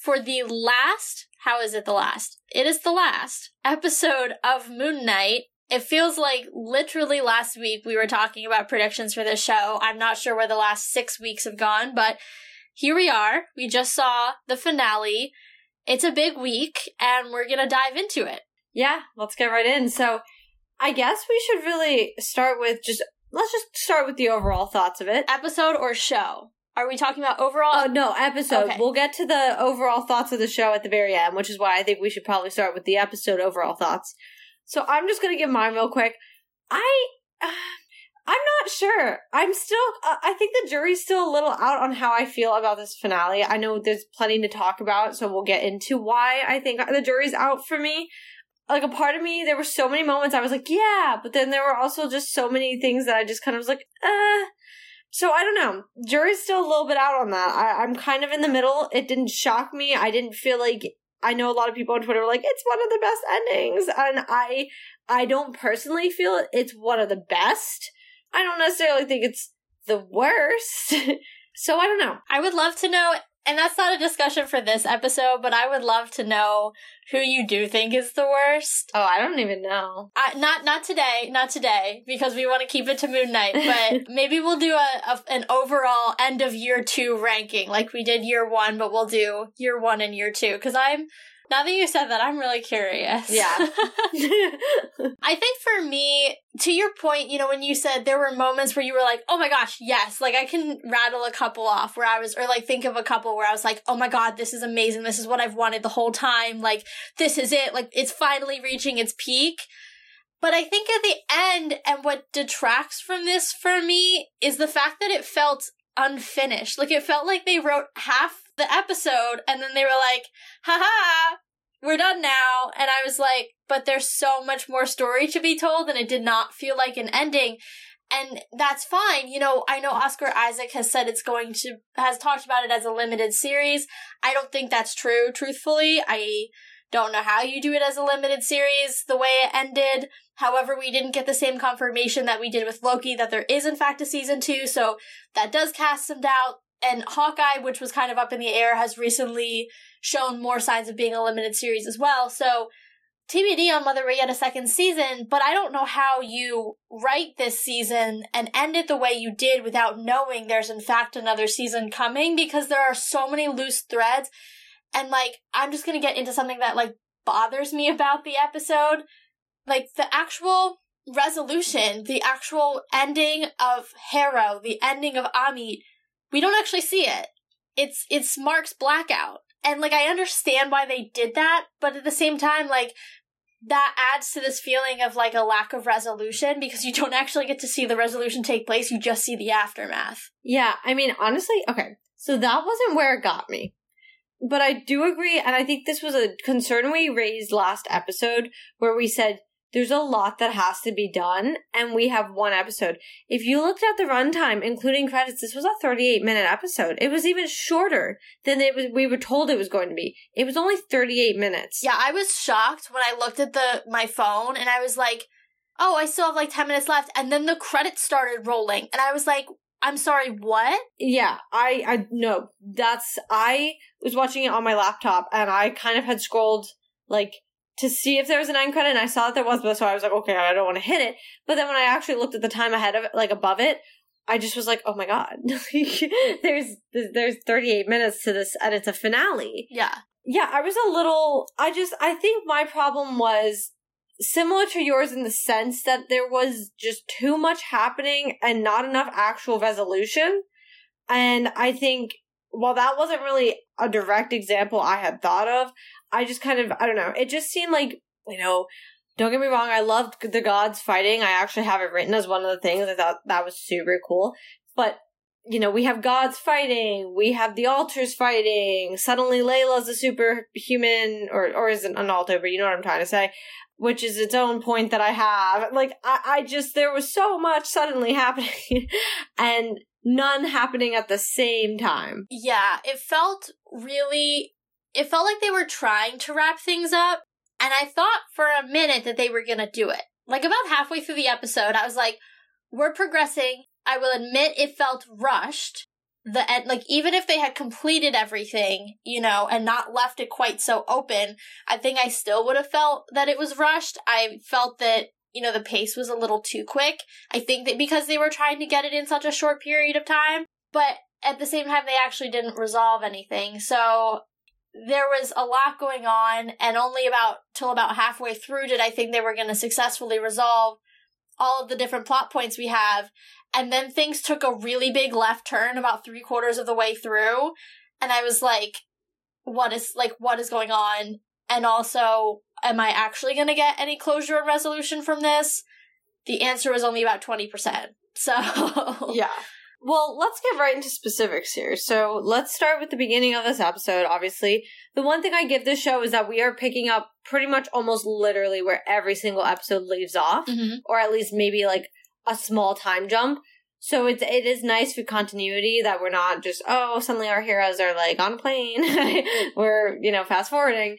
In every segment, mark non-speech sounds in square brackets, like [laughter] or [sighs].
for the last, how is it the last? It is the last episode of Moon Knight. It feels like literally last week we were talking about predictions for this show. I'm not sure where the last six weeks have gone, but here we are. We just saw the finale. It's a big week, and we're gonna dive into it. Yeah, let's get right in. So, I guess we should really start with just let's just start with the overall thoughts of it. Episode or show? Are we talking about overall? Oh no, episode. Okay. We'll get to the overall thoughts of the show at the very end, which is why I think we should probably start with the episode overall thoughts. So I'm just gonna give mine real quick. I, uh, I'm not sure. I'm still. Uh, I think the jury's still a little out on how I feel about this finale. I know there's plenty to talk about, so we'll get into why I think the jury's out for me. Like a part of me, there were so many moments I was like, yeah, but then there were also just so many things that I just kind of was like, uh so I don't know. Jury's still a little bit out on that. I, I'm kind of in the middle. It didn't shock me. I didn't feel like I know a lot of people on Twitter were like, it's one of the best endings. And I I don't personally feel it's one of the best. I don't necessarily think it's the worst. [laughs] so I don't know. I would love to know and that's not a discussion for this episode, but I would love to know who you do think is the worst. Oh, I don't even know. I, not not today, not today, because we want to keep it to Moon Knight. But [laughs] maybe we'll do a, a, an overall end of year two ranking, like we did year one, but we'll do year one and year two because I'm now that you said that, I'm really curious. Yeah. [laughs] [laughs] I think for me, to your point, you know, when you said there were moments where you were like, oh my gosh, yes, like I can rattle a couple off where I was, or like think of a couple where I was like, oh my god, this is amazing. This is what I've wanted the whole time. Like, this is it. Like, it's finally reaching its peak. But I think at the end, and what detracts from this for me is the fact that it felt unfinished. Like, it felt like they wrote half the episode and then they were like, haha, we're done now. And I was like, but there's so much more story to be told and it did not feel like an ending. And that's fine. You know, I know Oscar Isaac has said it's going to, has talked about it as a limited series. I don't think that's true, truthfully. I don't know how you do it as a limited series the way it ended. However, we didn't get the same confirmation that we did with Loki that there is in fact a season two, so that does cast some doubt and Hawkeye, which was kind of up in the air, has recently shown more signs of being a limited series as well. So TBD on whether we get a second season, but I don't know how you write this season and end it the way you did without knowing there's in fact another season coming because there are so many loose threads. And like, I'm just gonna get into something that like bothers me about the episode. Like the actual resolution, the actual ending of Harrow, the ending of Ammit, we don't actually see it. It's it's Mark's blackout. And like I understand why they did that, but at the same time like that adds to this feeling of like a lack of resolution because you don't actually get to see the resolution take place, you just see the aftermath. Yeah, I mean honestly, okay. So that wasn't where it got me. But I do agree and I think this was a concern we raised last episode where we said there's a lot that has to be done, and we have one episode. If you looked at the runtime, including credits, this was a 38 minute episode. It was even shorter than it was, we were told it was going to be. It was only 38 minutes. Yeah, I was shocked when I looked at the my phone and I was like, oh, I still have like 10 minutes left. And then the credits started rolling, and I was like, I'm sorry, what? Yeah, I, I, no, that's, I was watching it on my laptop and I kind of had scrolled like to see if there was an end credit, and I saw that there was, but so I was like, okay, I don't want to hit it. But then when I actually looked at the time ahead of it, like above it, I just was like, oh my god, [laughs] there's there's 38 minutes to this, and it's a finale. Yeah, yeah. I was a little. I just I think my problem was similar to yours in the sense that there was just too much happening and not enough actual resolution. And I think while that wasn't really a direct example I had thought of, I just kind of, I don't know, it just seemed like, you know, don't get me wrong, I loved the gods fighting. I actually have it written as one of the things. I thought that was super cool. But you know, we have gods fighting, we have the alters fighting, suddenly Layla's a superhuman, or, or isn't an alter, but you know what I'm trying to say, which is its own point that I have. Like, I, I just, there was so much suddenly [laughs] happening, and none happening at the same time. Yeah, it felt really, it felt like they were trying to wrap things up, and I thought for a minute that they were gonna do it. Like, about halfway through the episode, I was like, we're progressing I will admit it felt rushed. The end, like even if they had completed everything, you know, and not left it quite so open, I think I still would have felt that it was rushed. I felt that you know the pace was a little too quick. I think that because they were trying to get it in such a short period of time, but at the same time they actually didn't resolve anything. So there was a lot going on and only about till about halfway through did I think they were going to successfully resolve all of the different plot points we have and then things took a really big left turn about three quarters of the way through. And I was like, what is, like, what is going on? And also, am I actually going to get any closure and resolution from this? The answer was only about 20%. So. [laughs] yeah. Well, let's get right into specifics here. So let's start with the beginning of this episode, obviously. The one thing I give this show is that we are picking up pretty much almost literally where every single episode leaves off, mm-hmm. or at least maybe like a small time jump. So it's it is nice for continuity that we're not just oh suddenly our heroes are like on a plane. [laughs] we're you know fast forwarding.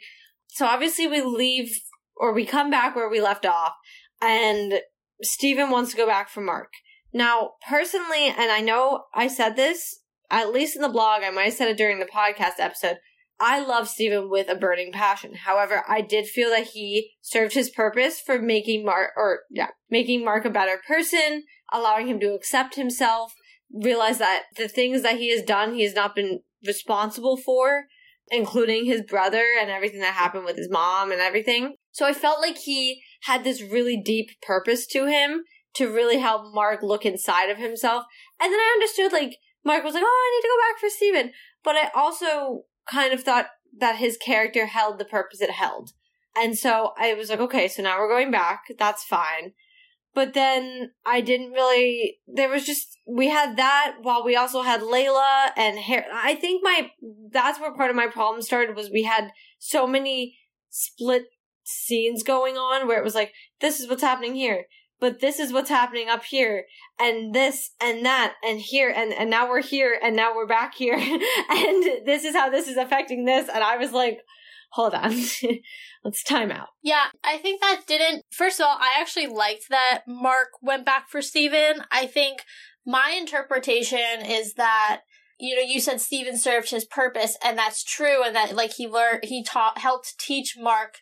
So obviously we leave or we come back where we left off, and Steven wants to go back for Mark. Now personally, and I know I said this at least in the blog. I might have said it during the podcast episode. I love Steven with a burning passion. However, I did feel that he served his purpose for making Mark, or yeah, making Mark a better person, allowing him to accept himself, realize that the things that he has done, he has not been responsible for, including his brother and everything that happened with his mom and everything. So I felt like he had this really deep purpose to him to really help Mark look inside of himself. And then I understood, like, Mark was like, oh, I need to go back for Steven. But I also kind of thought that his character held the purpose it held. And so I was like, okay, so now we're going back. That's fine. But then I didn't really, there was just, we had that while we also had Layla and Harrow. I think my, that's where part of my problem started was we had so many split scenes going on where it was like, this is what's happening here but this is what's happening up here and this and that and here and, and now we're here and now we're back here [laughs] and this is how this is affecting this and i was like hold on. [laughs] Let's time out. Yeah i think that didn't first of all i actually liked that mark went back for steven. I think my interpretation is that you know, you said Steven served his purpose, and that's true, and that like he learned, he taught, helped teach Mark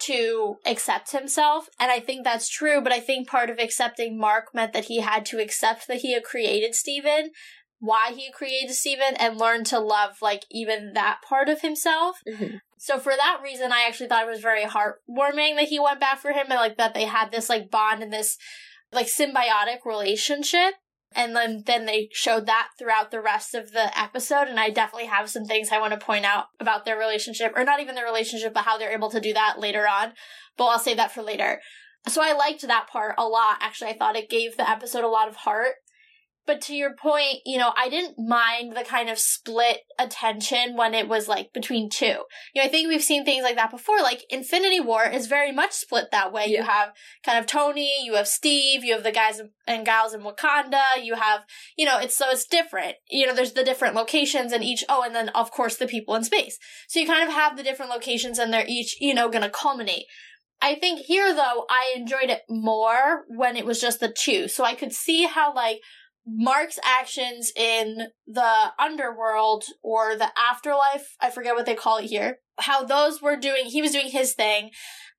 to accept himself. And I think that's true, but I think part of accepting Mark meant that he had to accept that he had created Steven, why he created Steven, and learn to love like even that part of himself. Mm-hmm. So for that reason, I actually thought it was very heartwarming that he went back for him and like that they had this like bond and this like symbiotic relationship. And then then they showed that throughout the rest of the episode. And i definitely have some things i want to point out about their relationship or not even their relationship but how they're able to do that later on. But i'll save that for later. So i liked that part a lot. Actually i thought it gave the episode a lot of heart but to your point, you know, I didn't mind the kind of split attention when it was like between two. You know, I think we've seen things like that before. Like Infinity War is very much split that way. Yeah. You have kind of Tony, you have Steve, you have the guys and gals in Wakanda, you have, you know, it's so it's different. You know, there's the different locations and each, oh, and then of course the people in space. So you kind of have the different locations and they're each, you know, gonna culminate. I think here though, I enjoyed it more when it was just the two. So I could see how like, Mark's actions in the underworld or the afterlife, I forget what they call it here, how those were doing, he was doing his thing,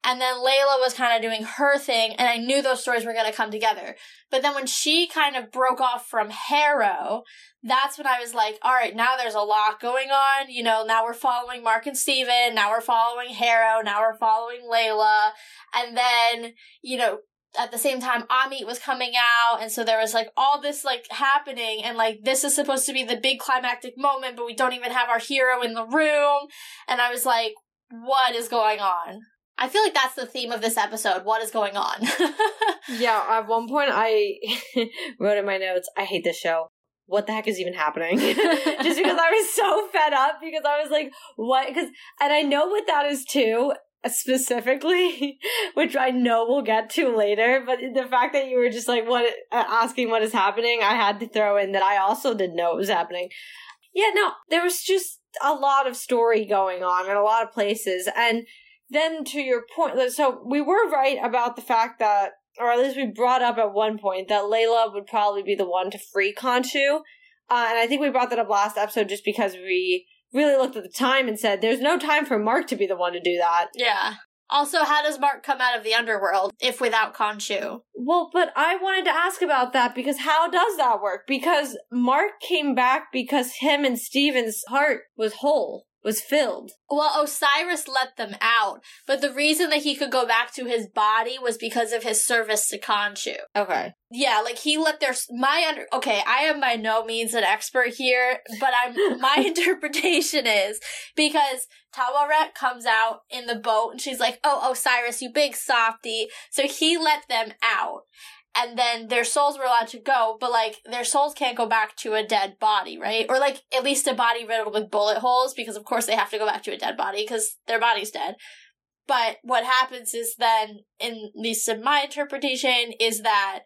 and then Layla was kind of doing her thing, and I knew those stories were going to come together. But then when she kind of broke off from Harrow, that's when I was like, all right, now there's a lot going on. You know, now we're following Mark and Steven, now we're following Harrow, now we're following Layla. And then, you know, at the same time Ammit was coming out and so there was like all this like happening and like this is supposed to be the big climactic moment but we don't even have our hero in the room and I was like what is going on? I feel like that's the theme of this episode. What is going on? [laughs] yeah, at one point I [laughs] wrote in my notes, I hate this show. what the heck is even happening? [laughs] Just because I was so fed up because I was like, what? Because, and I know what that is too, specifically, [laughs] which I know we'll get to later. But the fact that you were just like, what, uh, asking what is happening, I had to throw in that I also didn't know it was happening. Yeah, no, there was just a lot of story going on in a lot of places. And then to your point, so we were right about the fact that, or at least we brought up at one point that Layla would probably be the one to free Khonshu. Uh, and I think we brought that up last episode just because we really looked at the time and said, there's no time for Mark to be the one to do that. Yeah. Also, how does Mark come out of the underworld if without Khonshu? Well, but I wanted to ask about that because how does that work? Because Mark came back because him and Steven's heart was whole was filled. Well, Osiris let them out, but the reason that he could go back to his body was because of his service to Khonshu. Okay. Yeah, like he let their my under okay, I am by no means an expert here, but I'm my [laughs] interpretation is because Taweret comes out in the boat and she's like, "Oh, Osiris, you big softy." So he let them out and then their souls were allowed to go, but like their souls can't go back to a dead body, right? Or like at least a body riddled with bullet holes, because of course they have to go back to a dead body because their body's dead. But what happens is then, in least in my interpretation, is that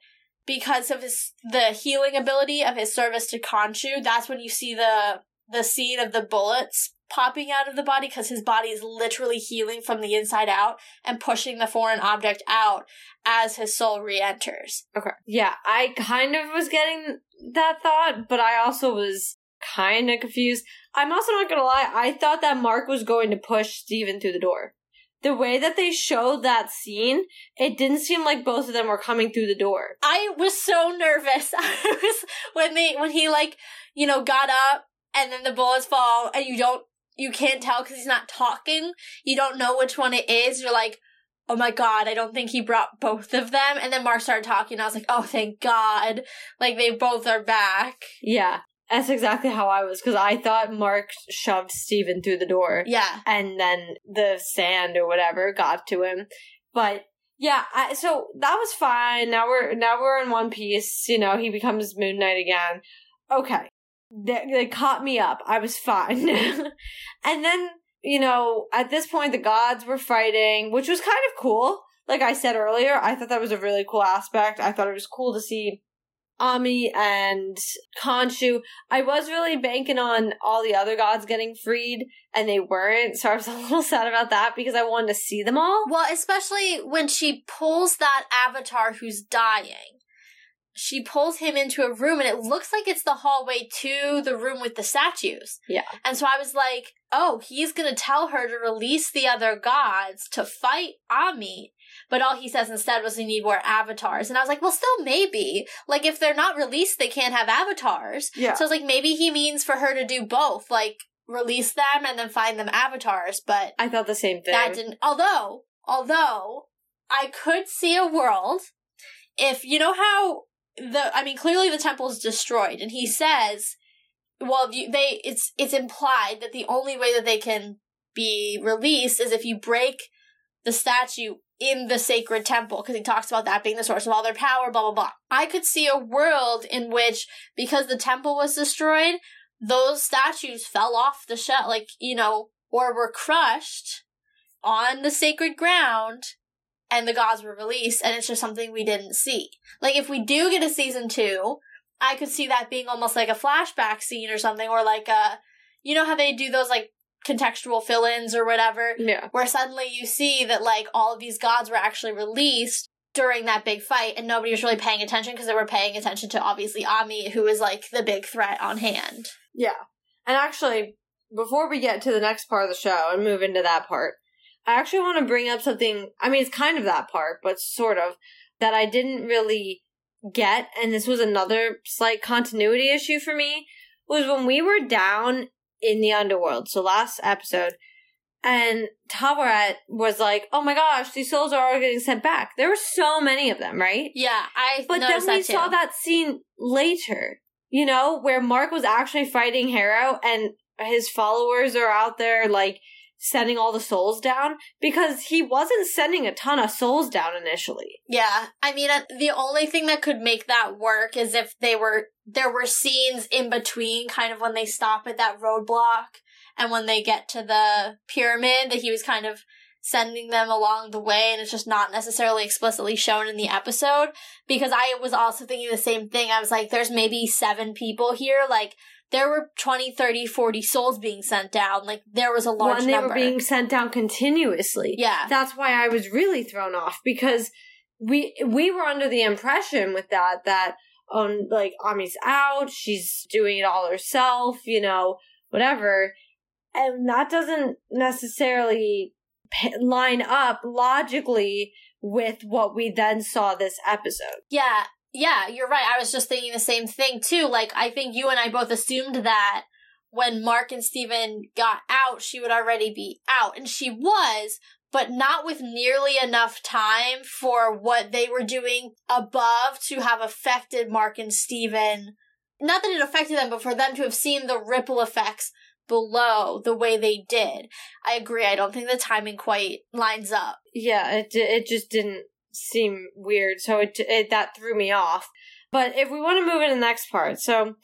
because of his the healing ability of his service to Khonshu, that's when you see the the scene of the bullets popping out of the body because his body is literally healing from the inside out and pushing the foreign object out as his soul re-enters. Okay. Yeah, I kind of was getting that thought, but I also was kind of confused. I'm also not gonna lie, I thought that Mark was going to push Steven through the door. The way that they showed that scene, it didn't seem like both of them were coming through the door. I was so nervous. [laughs] I was when they when he like, you know, got up and then the bullets fall and you don't you can't tell because he's not talking. You don't know which one it is. You're like, oh my god, I don't think he brought both of them. And then Mark started talking. and I was like, oh, thank God. Like they both are back. Yeah. That's exactly how I was because I thought Mark shoved Steven through the door. Yeah. And then the sand or whatever got to him. But yeah, I, so that was fine. Now we're now we're in one piece. You know, he becomes Moon Knight again. Okay, they, they caught me up. I was fine. [laughs] and then, you know, at this point, the gods were fighting, which was kind of cool. Like I said earlier, I thought that was a really cool aspect. I thought it was cool to see Ammit and Khonshu. I was really banking on all the other gods getting freed, and they weren't. So I was [laughs] a little sad about that because I wanted to see them all. Well, especially when she pulls that avatar who's dying she pulls him into a room and it looks like it's the hallway to the room with the statues. Yeah. And so I was like, oh, he's gonna tell her to release the other gods to fight Ammit. But all he says instead was we need more avatars. And I was like, well, still maybe. Like, if they're not released, they can't have avatars. Yeah. So I was like, maybe he means for her to do both. Like, release them and then find them avatars. But I thought the same thing. That didn't, although, although I could see a world if, you know how the I mean clearly the temple is destroyed and he says well they it's it's implied that the only way that they can be released is if you break the statue in the sacred temple because he talks about that being the source of all their power blah blah blah. I could see a world in which because the temple was destroyed those statues fell off the shelf like you know or were crushed on the sacred ground and the gods were released and it's just something we didn't see. Like if we do get a season two, I could see that being almost like a flashback scene or something, or like a, you know how they do those like contextual fill-ins or whatever, yeah. where suddenly you see that like all of these gods were actually released during that big fight, and nobody was really paying attention because they were paying attention to obviously Ammit, who is like the big threat on hand. Yeah, and actually, before we get to the next part of the show and move into that part, I actually want to bring up something. I mean, it's kind of that part, but sort of that I didn't really get, and this was another slight continuity issue for me. Was when we were down in the underworld. So last episode, and Taweret was like, "Oh my gosh, these souls are all getting sent back." There were so many of them, right? Yeah, I. But then we saw that scene later. You know, where Mark was actually fighting Harrow, and his followers are out there like sending all the souls down because he wasn't sending a ton of souls down initially. Yeah. I mean, uh, the only thing that could make that work is if they were, there were scenes in between kind of when they stop at that roadblock and when they get to the pyramid that he was kind of sending them along the way and it's just not necessarily explicitly shown in the episode because I was also thinking the same thing. I was like, there's maybe seven people here. Like, there were 20, 30, 40 souls being sent down. Like, there was a large well, and they number. were being sent down continuously. yeah. That's why I was really thrown off because we we were under the impression with that that um like Ammit's out, she's doing it all herself, you know, whatever, and that doesn't necessarily p- line up logically with what we then saw this episode. Yeah, yeah, you're right. I was just thinking the same thing too. Like, I think you and I both assumed that when Mark and Steven got out, she would already be out. And she was, but not with nearly enough time for what they were doing above to have affected Mark and Steven. Not that it affected them, but for them to have seen the ripple effects below the way they did. I agree. I don't think the timing quite lines up. Yeah, it it just didn't seem weird, so it, it that threw me off. But if we want to move into the next part, so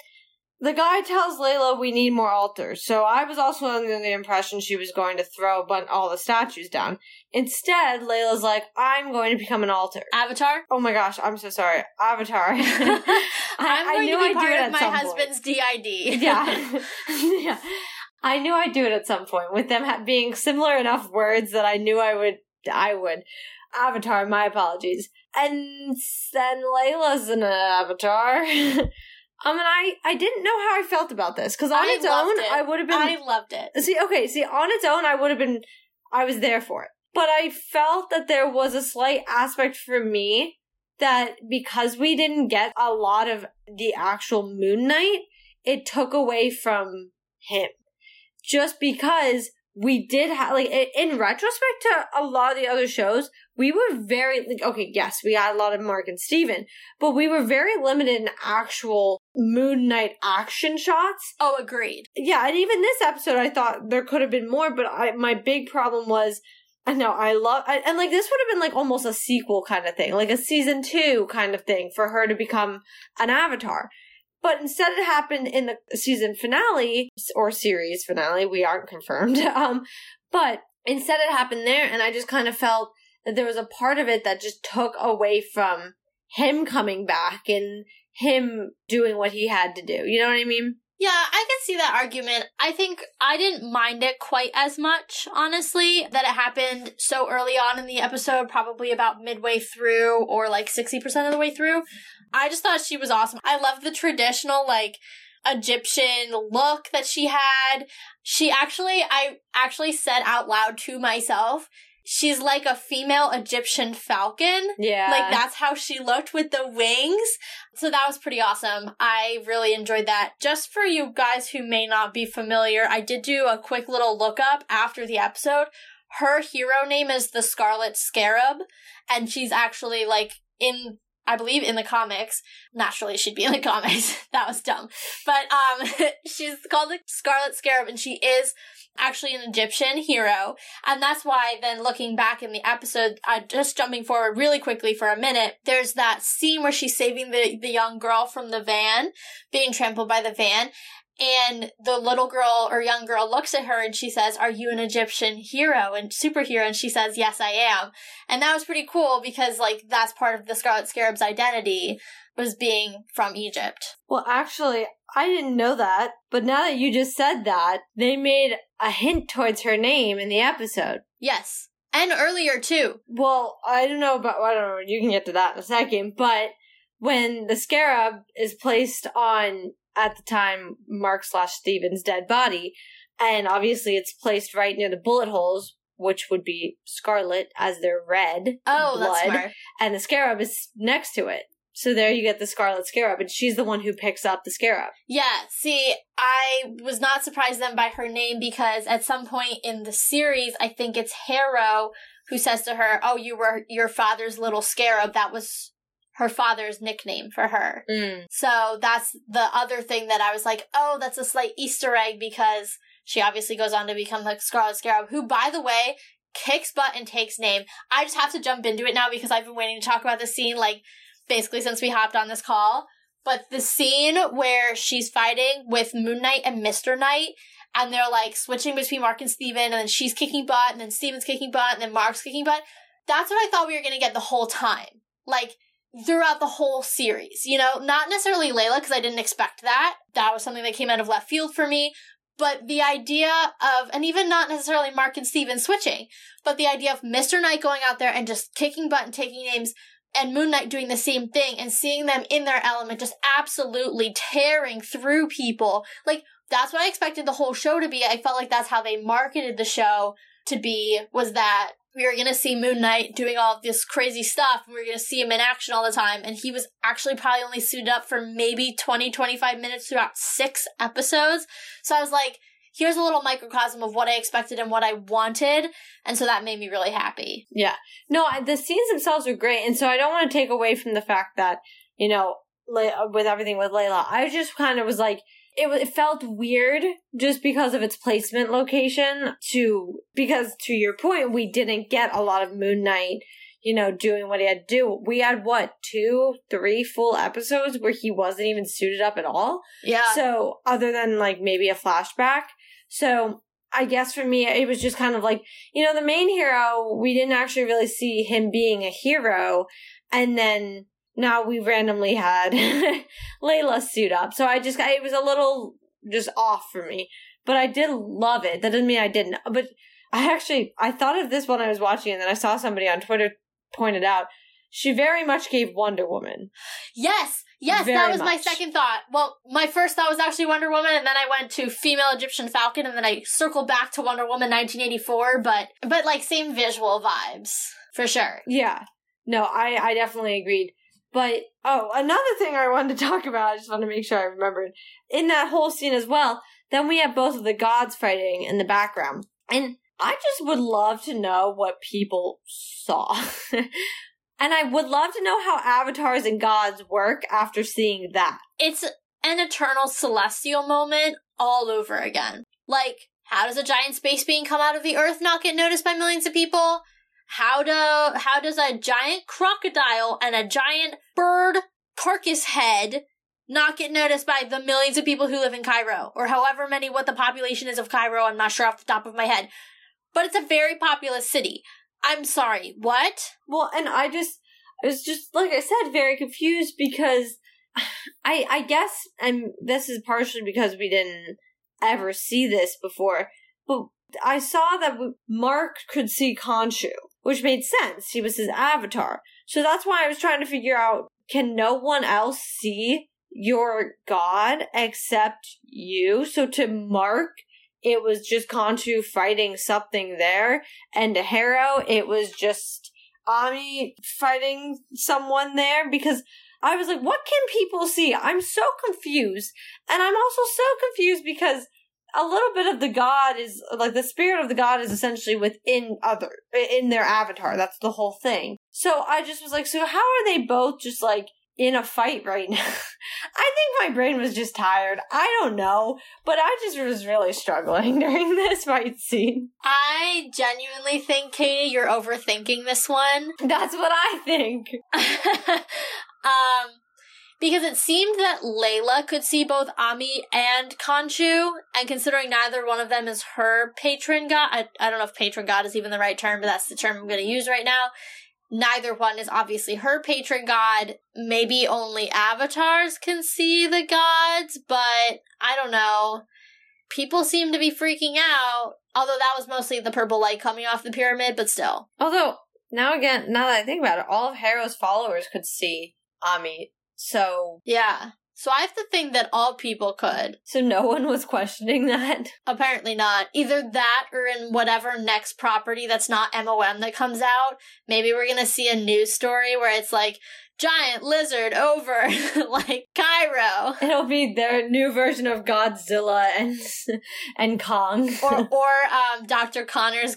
the guy tells Layla we need more alters. So I was also under the impression she was going to throw a bunch all the statues down. Instead, Layla's like, "I'm going to become an alter." Avatar? Oh my gosh, I'm so sorry, Avatar. [laughs] [laughs] I, I'm I going knew to be part it of at my some point. husband's DID. [laughs] yeah. yeah. I knew I'd do it at some point with them being similar enough words that I knew I would. I would. Avatar, my apologies. And then Layla's an avatar. [laughs] Um, I mean, I, I didn't know how I felt about this because on I its own, it. I would have been. I loved it. See, okay, see, on its own, I would have been, I was there for it. But I felt that there was a slight aspect for me that because we didn't get a lot of the actual Moon Knight, it took away from him. Just because we did have, like, in retrospect to a lot of the other shows, we were very, like, okay, yes, we had a lot of Mark and Steven, but we were very limited in actual Moon Knight action shots Oh, agreed. yeah, and even this episode, I thought there could have been more, but I, my big problem was, I know I love, I, and like this would have been like almost a sequel kind of thing, like a season two kind of thing for her to become an avatar. But instead, it happened in the season finale or series finale. We aren't confirmed. [laughs] Um, but instead, it happened there, and I just kind of felt that there was a part of it that just took away from him coming back and him doing what he had to do. You know what I mean? Yeah, I can see that argument. I think I didn't mind it quite as much, honestly, that it happened so early on in the episode, probably about midway through or like 60% of the way through. I just thought she was awesome. I love the traditional, like, Egyptian look that she had. She actually, I actually said out loud to myself, she's like a female Egyptian falcon. Yeah. Like that's how she looked with the wings. So that was pretty awesome. I really enjoyed that. Just for you guys who may not be familiar, I did do a quick little look up after the episode. Her hero name is the Scarlet Scarab, and she's actually like in I believe in the comics. Naturally, she'd be in the [laughs] comics. that was dumb. But um, [laughs] she's called the Scarlet Scarab, and she is actually an Egyptian hero. And that's why then looking back in the episode, uh, just jumping forward really quickly for a minute, there's that scene where she's saving the, the young girl from the van, being trampled by the van. And the little girl or young girl looks at her and she says, Are you an Egyptian hero and superhero? And she says, Yes, I am. And that was pretty cool because, like, that's part of the Scarlet Scarab's identity was being from Egypt. well, actually, I didn't know that, but now that you just said that, they made a hint towards her name in the episode. Yes. And earlier, too. Well, I don't know about, I don't know, you can get to that in a second, but when the scarab is placed on, at the time, Mark slash Steven's dead body, and obviously it's placed right near the bullet holes, which would be scarlet as they're red. Oh, blood, that's smart. And the scarab is next to it. So there you get the scarlet scarab, and she's the one who picks up the scarab. Yeah, see, I was not surprised then by her name because at some point in the series, I think it's Harrow who says to her, "Oh, you were your father's little scarab." That was her father's nickname for her. Mm. So that's the other thing that I was like, "Oh, that's a slight Easter egg because She obviously goes on to become the Scarlet Scarab, who, by the way, kicks butt and takes name. I just have to jump into it now because I've been waiting to talk about this scene, like, basically since we hopped on this call. But the scene where she's fighting with Moon Knight and Mr. Knight, and they're like switching between Mark and Steven, and then she's kicking butt, and then Steven's kicking butt, and then Mark's kicking butt. That's what I thought we were gonna get the whole time. Like, throughout the whole series. You know, not necessarily Layla, because I didn't expect that. That was something that came out of left field for me. But the idea of, and even not necessarily Mark and Steven switching, but the idea of Mr. Knight going out there and just kicking butt and taking names and Moon Knight doing the same thing and seeing them in their element, just absolutely tearing through people. Like, that's what I expected the whole show to be. I felt like that's how they marketed the show to be, was that we were going to see Moon Knight doing all this crazy stuff. And We were going to see him in action all the time. And he was actually probably only suited up for maybe 20, 25 minutes throughout six episodes. So I was like, here's a little microcosm of what I expected and what I wanted. And so that made me really happy. Yeah. No, the scenes themselves were great. And so I don't want to take away from the fact that, you know, with everything with Layla, I just kind of was like, it, it felt weird just because of its placement location to because to your point we didn't get a lot of moon knight you know doing what he had to do. We had what two three full episodes where he wasn't even suited up at all? Yeah. So other than like maybe a flashback. So i guess for me it was just kind of like you know the main hero we didn't actually really see him being a hero. And then now we randomly had [laughs] Layla suit up. So I just, it was a little just off for me. But I did love it. That doesn't mean I didn't. But I actually, I thought of this when I was watching and then I saw somebody on Twitter pointed out she very much gave Wonder Woman. Yes, yes, very that was much. my second thought. Well, my first thought was actually Wonder Woman, and then I went to female Egyptian Falcon, and then I circled back to Wonder Woman 1984. But, but like same visual vibes for sure. Yeah, no, I I definitely agreed. But oh, another thing I wanted to talk about, I just want to make sure I remembered. In that whole scene as well, then we have both of the gods fighting in the background. And I just would love to know what people saw. [laughs] and I would love to know how avatars and gods work after seeing that. It's an eternal celestial moment all over again. Like, how does a giant space being come out of the earth not get noticed by millions of people? How do how does a giant crocodile and a giant bird carcass head not get noticed by the millions of people who live in Cairo or however many what the population is of Cairo? I'm not sure off the top of my head, but it's a very populous city. I'm sorry, what? Well, and I just I was just like I said, very confused because [sighs] I I guess and this is partially because we didn't ever see this before, but I saw that Mark could see Khonshu which made sense. He was his avatar. So that's why I was trying to figure out can no one else see your god except you? So to Mark, it was just Khonshu fighting something there, and to Harrow, it was just Ammit fighting someone there because I was like, what can people see? I'm so confused. And I'm also so confused because a little bit of the god is like the spirit of the god is essentially within other in their avatar. That's the whole thing. So I just was like, so how are they both just like in a fight right [laughs] now? I think my brain was just tired. I don't know, but I just was really struggling [laughs] during this fight scene. I genuinely think, Katie, you're overthinking this one. That's what I think. [laughs] um because it seemed that Layla could see both Ammit and Khonshu, and considering neither one of them is her patron god, I, I don't know if patron god is even the right term, but that's the term I'm going to use right now. Neither one is obviously her patron god. Maybe only avatars can see the gods, but I don't know. People seem to be freaking out, although that was mostly the purple light coming off the pyramid, but still. Although, now again, now that I think about it, all of Harrow's followers could see Ammit so yeah. So I have to think that all people could. So no [laughs] one was questioning that? Apparently not. Either that or in whatever next property that's not MOM that comes out. Maybe we're gonna see a news story where it's like, giant lizard over [laughs] like Cairo. It'll be their new version of Godzilla and [laughs] and Kong. or or um Dr. Connors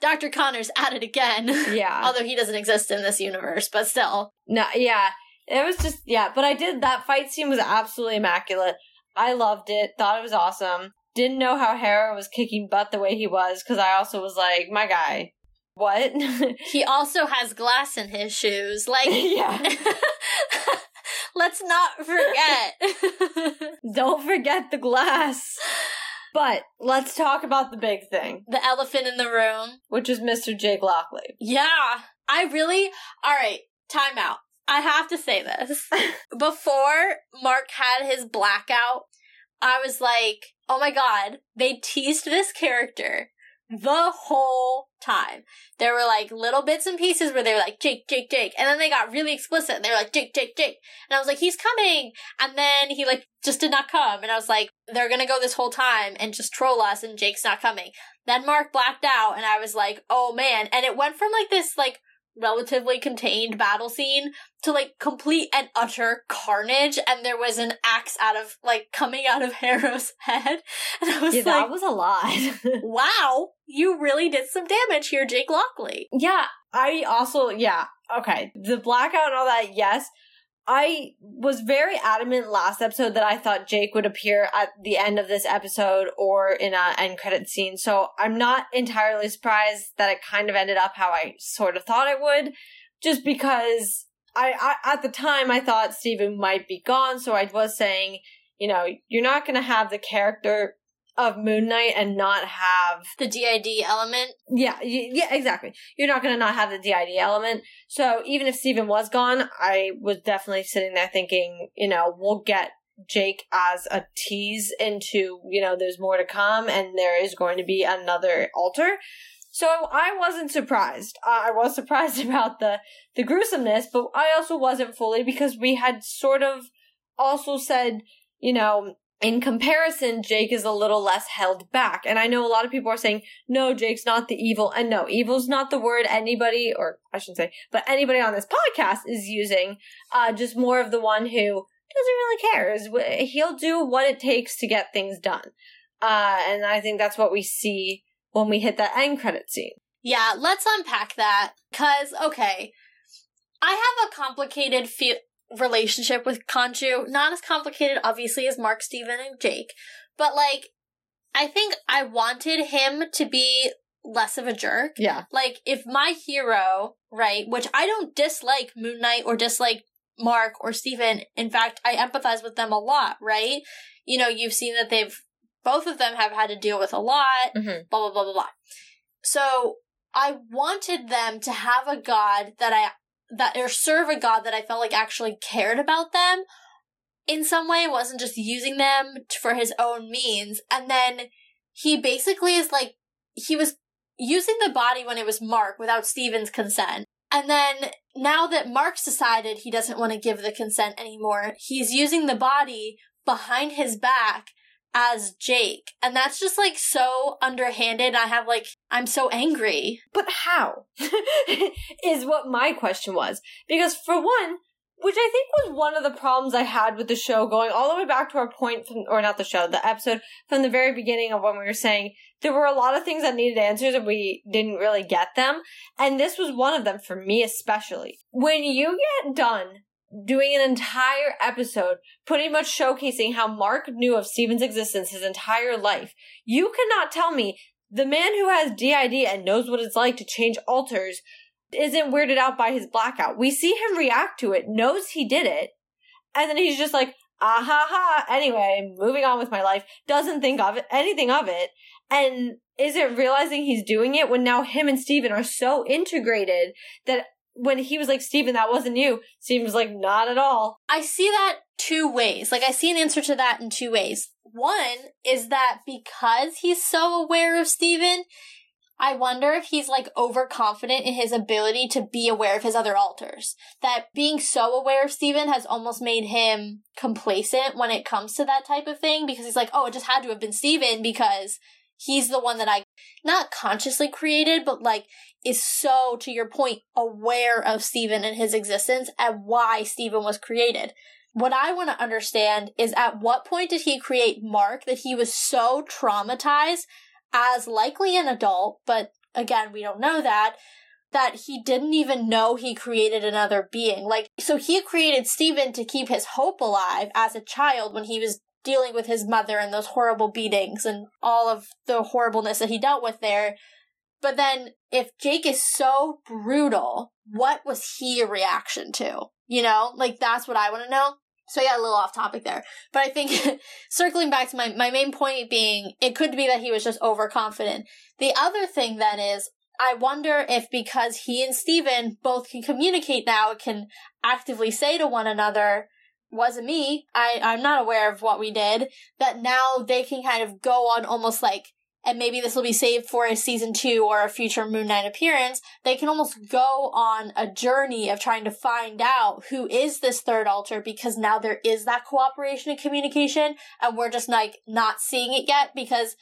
Dr. Connors at it again. Yeah. Although he doesn't exist in this universe, but still. No, yeah. It was just yeah, but I did that fight scene was absolutely immaculate. I loved it. Thought it was awesome. didn't know how Harrow was kicking butt the way he was because I also was like, my guy, what? [laughs] he also has glass in his shoes. [laughs] Like, yeah. [laughs] let's not forget. Don't forget the glass. But let's talk about the big thing, the elephant in the room, which is Mr. Jake Lockley. Yeah. I really, all right, time out. I have to say this. [laughs] Before Mark had his blackout, I was like, oh my god, they teased this character the whole time. There were like little bits and pieces where they were like, Jake, Jake, Jake. And then they got really explicit and they were like, Jake, Jake, Jake. And I was like, he's coming. And then he like just did not come. And I was like, they're going to go this whole time and just troll us and Jake's not coming. Then Mark blacked out and I was like, oh man. And it went from like this like relatively contained battle scene to like complete and utter carnage and there was an axe out of like coming out of [laughs] Harrow's head and I was yeah, like that was a lot. [laughs] wow, you really did some damage here, Jake Lockley. Yeah, I also yeah, okay. The blackout and all that, yes. I was very adamant last episode that I thought Jake would appear at the end of this episode or in a end credit scene. So I'm not entirely surprised that it kind of ended up how I sort of thought it would, just because I, I at the time I thought Steven might be gone. So I was saying, you know, you're not going to have the character of Moon Knight and not have the DID element. Yeah, yeah, exactly. You're not going to not have the DID element. So even if Steven was gone, I was definitely sitting there thinking, you know, we'll get Jake as a tease into, you know, there's more to come and there is going to be another alter. So I wasn't surprised. Uh, I was [laughs] surprised about the the gruesomeness, but I also wasn't fully because we had sort of also said, you know, in comparison, Jake is a little less held back. And I know a lot of people are saying, no, Jake's not the evil. And no, evil's not the word anybody, or I shouldn't say, but anybody on this podcast is using. Uh, just more of the one who doesn't really care. He'll do what it takes to get things done. Uh, and I think that's what we see when we hit that end credit scene. Yeah, let's unpack that. Cause, okay, I have a complicated feel relationship with Khonshu. Not as complicated, obviously, as Mark, Steven, and Jake. But, like, I think I wanted him to be less of a jerk. Yeah. Like, if my hero, right, which I don't dislike Moon Knight or dislike Mark or Steven. In fact, I empathize with them a lot, right? You know, you've seen that they've, both of them have had to deal with a lot, mm-hmm. blah, blah, blah, blah, blah. So I wanted them to have a god that I that or serve a god that I felt like actually cared about them in some way, wasn't just using them for his own means. And then he basically is like he was using the body when it was Mark without Steven's consent. And then now that Mark's decided he doesn't want to give the consent anymore, he's using the body behind his back as Jake. And that's just like so underhanded. I have like, I'm so angry. But how? [laughs] is what my question was. Because for one, which I think was one of the problems I had with the show going all the way back to our point from, or not the show, the episode from the very beginning of when we were saying there were a lot of things that needed answers and we didn't really get them. And this was one of them for me especially. When you get done doing an entire episode pretty much showcasing how Mark knew of Steven's existence his entire life. You cannot tell me the man who has DID and knows what it's like to change alters isn't weirded out by his blackout. We see him react to it, knows he did it, and then he's just like, ah ha ha. Anyway, moving on with my life, doesn't think of it, anything of it, and isn't realizing he's doing it when now him and Steven are so integrated that when he was like, Steven, that wasn't you, was like, not at all. I see that two ways. Like, I see an answer to that in two ways. One is that because he's so aware of Steven, I wonder if he's like overconfident in his ability to be aware of his other alters. That being so aware of Steven has almost made him complacent when it comes to that type of thing because he's like, oh, it just had to have been Steven because he's the one that I not consciously created, but like is so, to your point, aware of Steven and his existence and why Steven was created. What I want to understand is at what point did he create Mark that he was so traumatized as likely an adult, but again, we don't know that, that he didn't even know he created another being. Like, so he created Steven to keep his hope alive as a child when he was dealing with his mother and those horrible beatings and all of the horribleness that he dealt with there. But then if Jake is so brutal, what was he a reaction to? You know, like that's what I want to know. So yeah, a little off topic there. But I think [laughs] circling back to my, my main point being it could be that he was just overconfident. The other thing then is I wonder if because he and Steven both can communicate now, can actively say to one another, wasn't me, I, I'm not aware of what we did, that now they can kind of go on almost like and maybe this will be saved for a season two or a future Moon Knight appearance, they can almost go on a journey of trying to find out who is this third alter because now there is that cooperation and communication and we're just like not seeing it yet because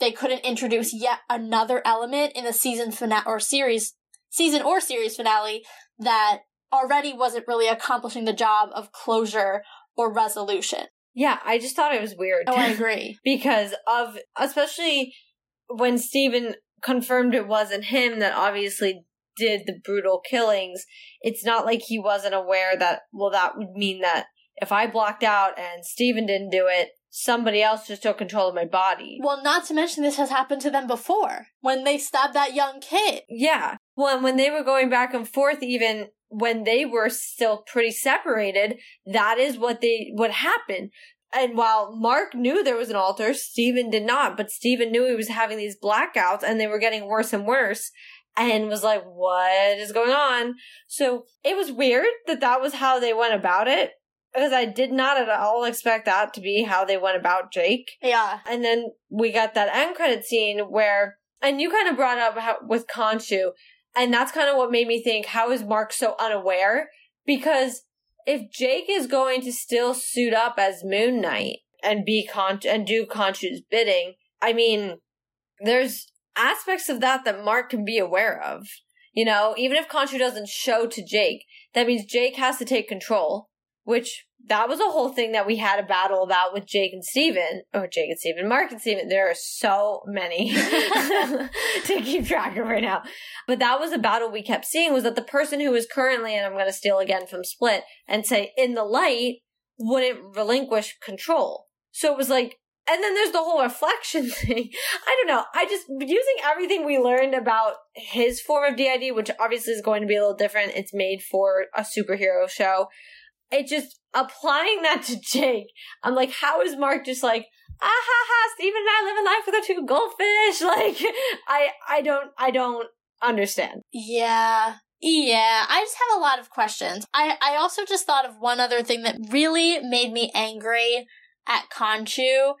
they couldn't introduce yet another element in the season finale or series, season or series finale that already wasn't really accomplishing the job of closure or resolution. Yeah, I just thought it was weird. Oh, I [laughs] agree. because of, especially when Steven confirmed it wasn't him that obviously did the brutal killings, it's not like he wasn't aware that, well, that would mean that if I blocked out and Steven didn't do it, somebody else just took control of my body. Well, not to mention this has happened to them before when they stabbed that young kid. Yeah. Well, when they were going back and forth, even when they were still pretty separated, that is what they what happened. And while Mark knew there was an alter, Steven did not, but Steven knew he was having these blackouts and they were getting worse and worse and was like, what is going on? So it was weird that that was how they went about it because I did not at all expect that to be how they went about Jake. Yeah. And then we got that end credit scene where, and you kind of brought up how, with Khonshu, and that's kind of what made me think, how is Mark so unaware? Because if Jake is going to still suit up as Moon Knight and be con and do Khonshu's bidding, I mean, there's aspects of that that Mark can be aware of. You know, even if Khonshu doesn't show to Jake, that means Jake has to take control, which that was a whole thing that we had a battle about with Jake and Steven. Or Jake and Steven, Mark and Steven. There are so many [laughs] to keep track of right now. But that was a battle we kept seeing was that the person who is currently, and I'm going to steal again from Split and say in the light, wouldn't relinquish control. So it was like, and then there's the whole reflection [laughs] thing. I don't know. I just, using everything we learned about his form of DID, which obviously is going to be a little different. It's made for a superhero show it just applying that to Jake. I'm like, how is Mark just like, ah ha ha, Steven and I live in life with our two goldfish? [laughs] Like, I, I don't, I don't understand. Yeah. Yeah, I just have a lot of questions. I, I also just thought of one other thing that really made me angry at Khonshu,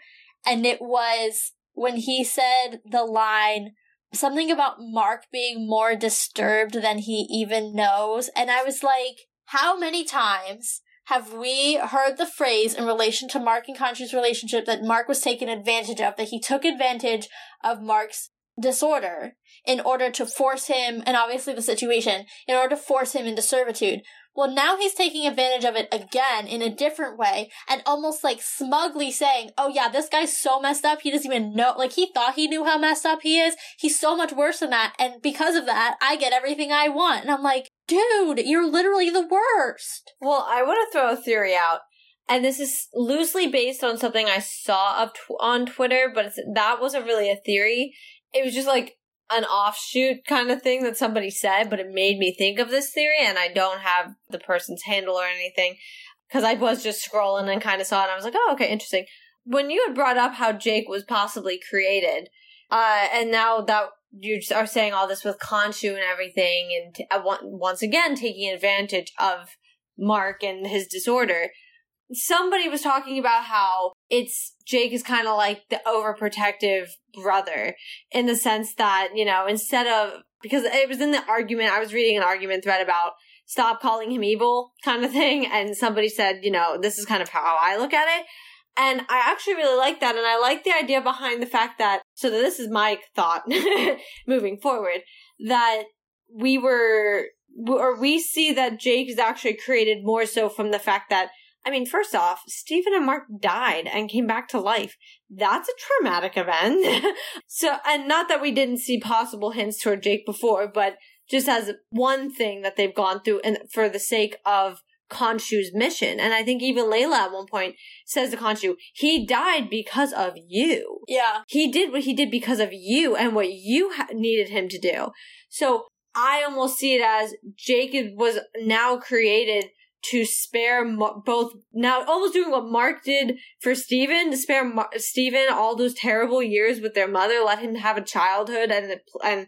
and it was when he said the line, something about Mark being more disturbed than he even knows. And I was like, how many times have we heard the phrase in relation to Mark and Khonshu's relationship that Mark was taken advantage of, that he took advantage of Mark's disorder in order to force him, and obviously the situation, in order to force him into servitude. Well, now he's taking advantage of it again in a different way and almost like smugly saying, Oh yeah, this guy's so messed up. He doesn't even know, like he thought he knew how messed up he is. He's so much worse than that. And because of that, I get everything I want. And I'm like, dude, you're literally the worst. Well, I want to throw a theory out. And this is loosely based on something I saw tw- on Twitter, but that wasn't really a theory. It was just like an offshoot kind of thing that somebody said, but it made me think of this theory, and I don't have the person's handle or anything because I was just scrolling and kind of saw it, and I was like, oh, okay, interesting. When you had brought up how Jake was possibly created, uh, and now that you are saying all this with Khonshu and everything, and t- uh, once again taking advantage of Mark and his disorder, somebody was talking about how it's Jake is kind of like the overprotective brother in the sense that, you know, instead of, because it was in the argument, I was reading an argument thread about stop calling him evil kind of thing. And somebody said, you know, this is kind of how I look at it. And I actually really like that. And I like the idea behind the fact that, so this is my thought [laughs] moving forward, that we were, or we see that Jake is actually created more so from the fact that I mean, first off, Steven and Mark died and came back to life. That's a traumatic event. [laughs] so, and not that we didn't see possible hints toward Jake before, but just as one thing that they've gone through and for the sake of Khonshu's mission. And I think even Layla at one point says to Khonshu, he died because of you. Yeah. He did what he did because of you and what you ha- needed him to do. So I almost see it as Jacob was now created to spare both now almost doing what Mark did for Steven to spare Mar- Steven all those terrible years with their mother let him have a childhood and and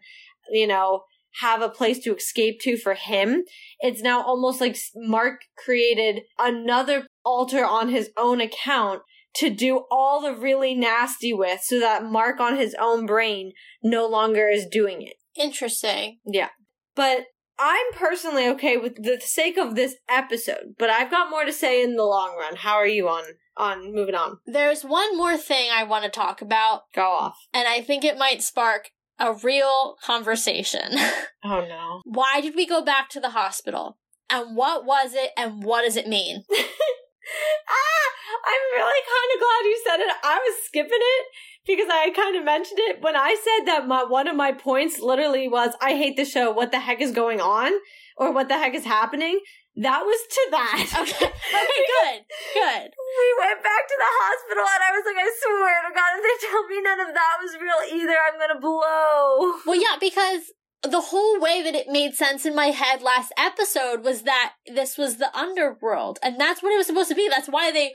you know have a place to escape to for him it's now almost like Mark created another alter on his own account to do all the really nasty with so that Mark on his own brain no longer is doing it Interesting. yeah. But I'm personally okay with the sake of this episode, but I've got more to say in the long run. How are you on on moving on? There's one more thing I want to talk about, Go off. and I think it might spark a real conversation. [laughs] Oh no. Why did we go back to the hospital? And what was it, and what does it mean? [laughs] ah, I'm really kind of glad you said it. I was skipping it because I kind of mentioned it when I said that my one of my points literally was I hate the show. What the heck is going on? Or what the heck is happening? That was to that. Okay, [laughs] okay, good, good. we went back to the hospital and I was like, I swear to God, if they tell me none of that was real either, I'm gonna blow. Well, yeah, because the whole way that it made sense in my head last episode was that this was the underworld, and that's what it was supposed to be. That's why they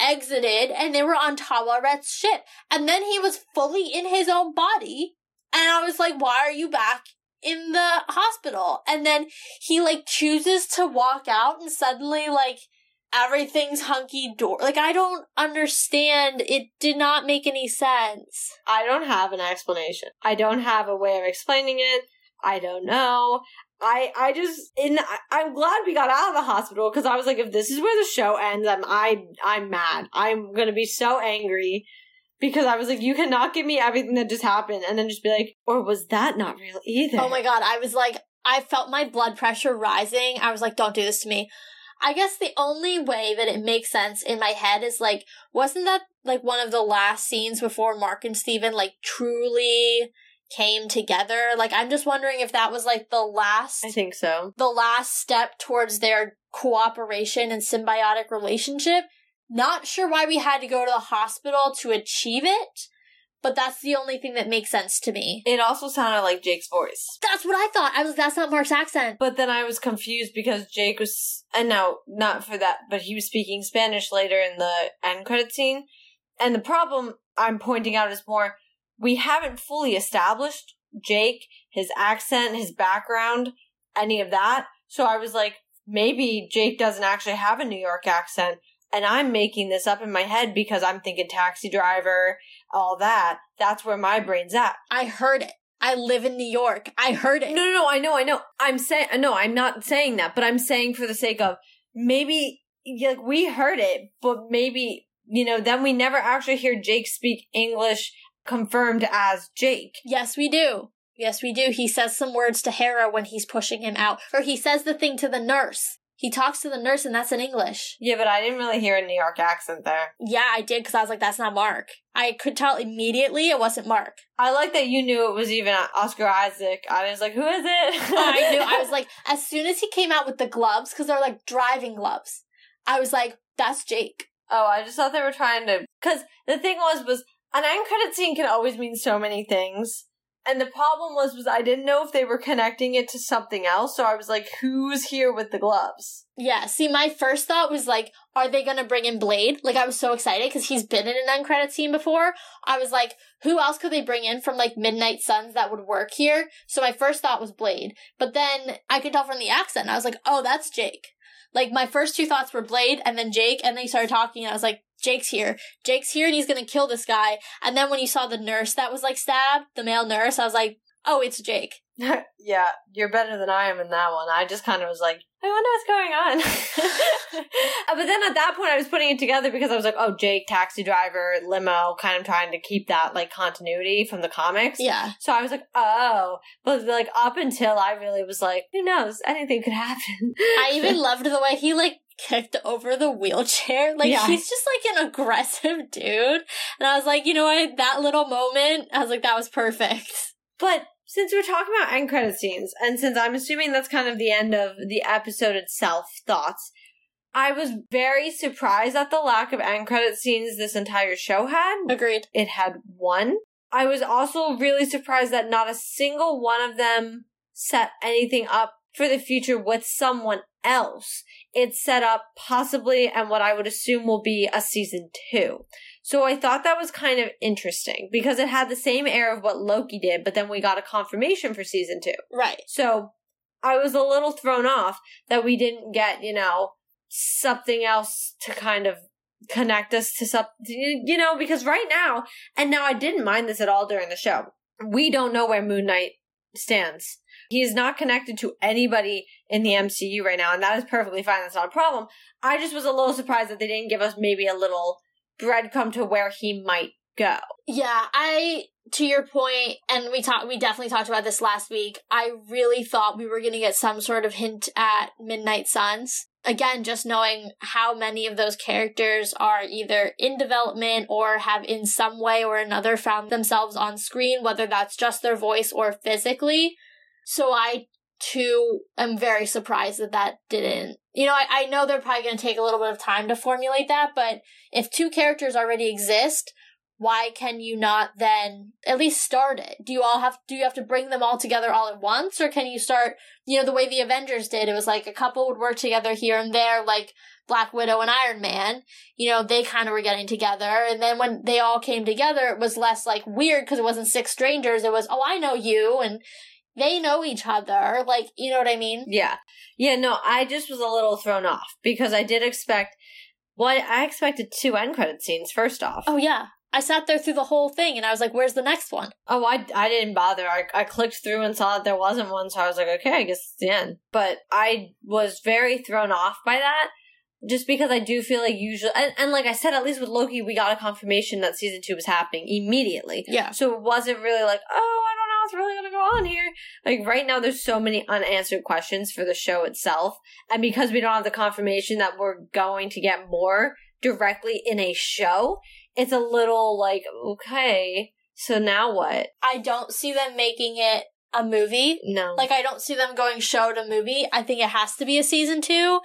exited and they were on Taweret's ship. And then he was fully in his own body. And I was like, why are you back in the hospital? And then he like chooses to walk out and suddenly like everything's hunky dory. Like I don't understand. It did not make any sense. I don't have an explanation. I don't have a way of explaining it. I don't know. I I just in I'm glad we got out of the hospital because I was like, if this is where the show ends, I'm I I'm mad. I'm gonna be so angry because I was like, you cannot give me everything that just happened and then just be like, or was that not real either? Oh my god, I was like, I felt my blood pressure rising. I was like, don't do this to me. I guess the only way that it makes sense in my head is like, wasn't that like one of the last scenes before Mark and Steven like truly came together? Like, I'm just wondering if that was like the last, I think so. the last step towards their cooperation and symbiotic relationship. Not sure why we had to go to the hospital to achieve it, but that's the only thing that makes sense to me. It also sounded like Jake's voice. That's what I thought. I was, that's not Mark's accent. But then I was confused because Jake was, and no, not for that, but he was speaking Spanish later in the end credit scene. And the problem I'm pointing out is more, we haven't fully established Jake, his accent, his background, any of that. So I was like, maybe Jake doesn't actually have a New York accent. And I'm making this up in my head because I'm thinking taxi driver, all that. That's where my brain's at. I heard it. I live in New York. I heard it. No, no, no. I know, I know. I'm saying, no, I'm not saying that, but I'm saying for the sake of maybe, like, we heard it, but maybe, you know, then we never actually hear Jake speak English confirmed as Jake. Yes, we do. Yes, we do. He says some words to Harrow when he's pushing him out. Or he says the thing to the nurse. He talks to the nurse and that's in English. Yeah, but I didn't really hear a New York accent there. Yeah, I did because I was like, that's not Mark. I could tell immediately it wasn't Mark. I like that you knew it was even Oscar Isaac. I was like, who is it? [laughs] I knew. I was [laughs] like, as soon as he came out with the gloves, because they're like driving gloves, I was like, that's Jake. Oh, I just thought they were trying to. Because the thing was, was an end credit scene can always mean so many things. And the problem was, was I didn't know if they were connecting it to something else. So I was like, who's here with the gloves? Yeah, see, my first thought was like, are they gonna bring in Blade? Like, I was so excited because he's been in an end credit scene before. I was like, who else could they bring in from like Midnight Suns that would work here? So my first thought was Blade. But then I could tell from the accent, I was like, oh, that's Jake. Like, my first two thoughts were Blade and then Jake, and then he started talking, and I was like, Jake's here. Jake's here, and he's gonna kill this guy. And then when you saw the nurse that was like stabbed, the male nurse, I was like, oh, it's Jake. [laughs] yeah, you're better than I am in that one. I just kind of was like, I wonder what's going on. [laughs] Uh, but then at that point, I was putting it together because I was like, oh, Jake, taxi driver, limo, kind of trying to keep that like continuity from the comics. Yeah. So I was like, oh, but like up until I really was like, who knows? Anything could happen. I [laughs] even loved the way he like kicked over the wheelchair. Like Yeah. he's just like an aggressive dude. And I was like, you know what? That little moment, I was like, that was perfect. But since we're talking about end credit scenes, and since I'm assuming that's kind of the end of the episode itself, thoughts. I was very surprised at the lack of end credit scenes this entire show had. Agreed. It had one. I was also really surprised that not a single one of them set anything up for the future with someone else. It's set up possibly and what I would assume will be a season two. So I thought that was kind of interesting because it had the same air of what Loki did, but then we got a confirmation for season two. Right. So I was a little thrown off that we didn't get, you know, something else to kind of connect us to something, you know, because right now, and now I didn't mind this at all during the show, we don't know where Moon Knight stands. He is not connected to anybody in the MCU right now, and that is perfectly fine. That's not a problem. I just was a little surprised that they didn't give us maybe a little breadcrumb to where he might go. Yeah, I to your point, and we talked we definitely talked about this last week. I really thought we were gonna get some sort of hint at Midnight Suns. Again, just knowing how many of those characters are either in development or have in some way or another found themselves on screen, whether that's just their voice or physically. So I too am very surprised that that didn't. You know, I, I know they're probably going to take a little bit of time to formulate that, but if two characters already exist, why can you not then at least start it? Do you all have do you have to bring them all together all at once or can you start, you know, the way the Avengers did? It was like a couple would work together here and there like Black Widow and Iron Man, you know, they kind of were getting together. And then when they all came together, it was less like weird because it wasn't six strangers. It was, oh, I know you. And they know each other. Like, you know what I mean? Yeah. Yeah, no, I just was a little thrown off because I did expect, well, I expected two end credit scenes, first off. Oh, yeah. I sat there through the whole thing and I was like, where's the next one? Oh, I, I didn't bother. I, I clicked through and saw that there wasn't one, so I was like, okay, I guess it's the end. But I was very thrown off by that just because I do feel like usually, and, and like I said, at least with Loki, we got a confirmation that season two was happening immediately. Yeah. So it wasn't really like, oh, I what's really going to go on here. Like right now, there's so many unanswered questions for the show itself. And because we don't have the confirmation that we're going to get more directly in a show, it's a little like, okay, so now what? I don't see them making it a movie. No. Like, I don't see them going show to movie. I think it has to be a season two.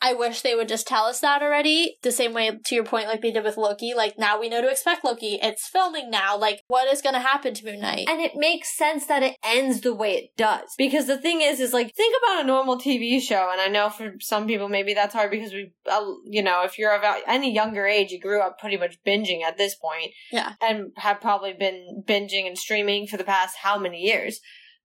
I wish they would just tell us that already. The same way, to your point, like they did with Loki. Like, now we know to expect Loki. It's filming now. Like, what is going to happen to Moon Knight? And it makes sense that it ends the way it does. Because the thing is, is like, think about a normal TV show. And I know for some people, maybe that's hard because we, uh, you know, if you're of any younger age, you grew up pretty much binging at this point. Yeah. And have probably been binging and streaming for the past how many years.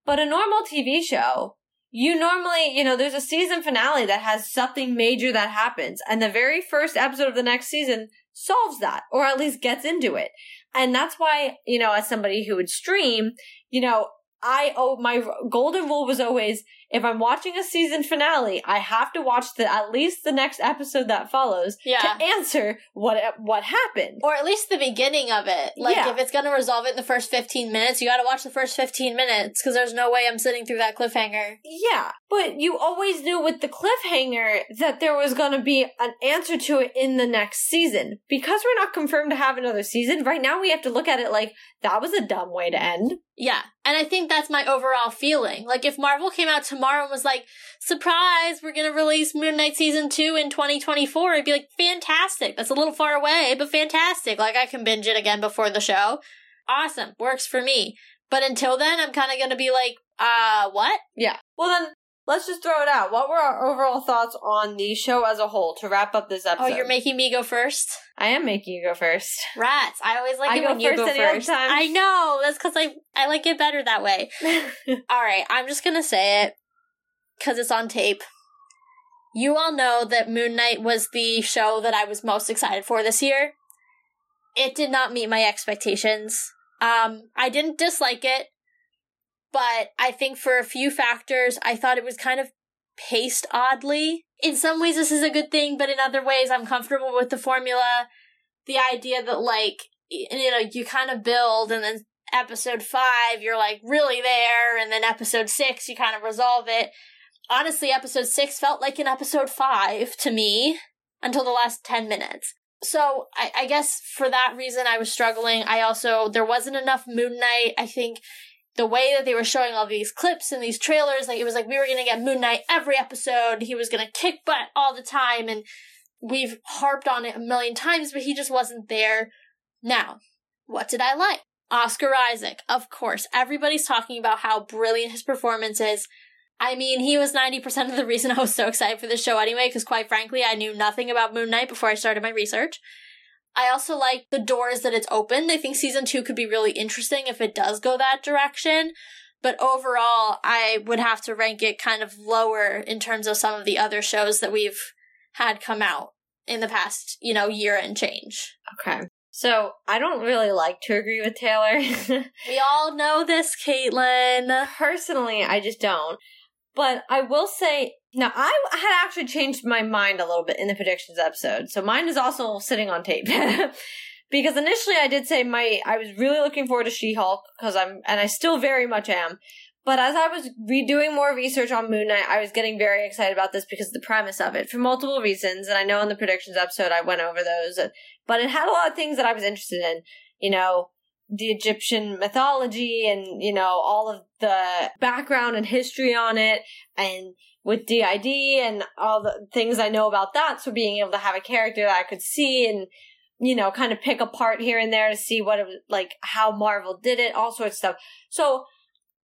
But a normal TV show, you normally, you know, there's a season finale that has something major that happens, and the very first episode of the next season solves that, or at least gets into it. And that's why, you know, as somebody who would stream, you know, I oh my golden rule was always if I'm watching a season finale, I have to watch the at least the next episode that follows Yeah. to answer what what happened. or at least the beginning of it. Like, Yeah. if it's going to resolve it in the first 15 minutes, you got to watch the first 15 minutes because there's no way I'm sitting through that cliffhanger. Yeah, but you always knew with the cliffhanger that there was going to be an answer to it in the next season. Because we're not confirmed to have another season, right now we have to look at it like that was a dumb way to end. Yeah. And I think that's my overall feeling. Like, if Marvel came out tomorrow and was like, surprise, we're going to release Moon Knight season two in 2024, I'd be like, fantastic. That's a little far away, but fantastic. Like, I can binge it again before the show. Awesome. Works for me. But until then, I'm kind of going to be like, uh, what? Yeah. Well then, let's just throw it out. What were our overall thoughts on the show as a whole to wrap up this episode? Oh, you're making me go first? I am making you go first. Rats. I always like I it when you first go first. I know. That's because I, I like it better that way. [laughs] All right, I'm just gonna say it because it's on tape. You all know that Moon Knight was the show that I was most excited for this year. It did not meet my expectations. Um, I didn't dislike it, but I think for a few factors, I thought it was kind of paced oddly. In some ways, this is a good thing, but in other ways, I'm comfortable with the formula. The idea that, like, you know, you kind of build and then episode five, you're like really there, and then episode six, you kind of resolve it. Honestly, episode six felt like an episode five to me until the last 10 minutes. So I, I guess for that reason, I was struggling. I also, there wasn't enough Moon Knight. I think the way that they were showing all these clips and these trailers, like it was like we were gonna get Moon Knight every episode. He was gonna kick butt all the time, and we've harped on it a million times, but he just wasn't there. Now, what did I like? Oscar Isaac, of course. Everybody's talking about how brilliant his performance is. I mean, he was 90% of the reason I was so excited for this show anyway, because quite frankly, I knew nothing about Moon Knight before I started my research. I also like the doors that it's opened. I think season two could be really interesting if it does go that direction. But overall, I would have to rank it kind of lower in terms of some of the other shows that we've had come out in the past, you know, year and change. Okay. So I don't really like to agree with Taylor. [laughs] we all know this, Caitlin. Personally, I just don't. But I will say, now I had actually changed my mind a little bit in the predictions episode. So mine is also sitting on tape. [laughs] because initially I did say my I was really looking forward to She-Hulk because I'm and I still very much am. But as I was redoing more research on Moon Knight, I was getting very excited about this because of the premise of it for multiple reasons. And I know in the predictions episode I went over those, but it had a lot of things that I was interested in. You know, the Egyptian mythology and, you know, all of the background and history on it and with DID and all the things I know about that. So being able to have a character that I could see and, you know, kind of pick apart here and there to see what it was like, how Marvel did it, all sorts of stuff. So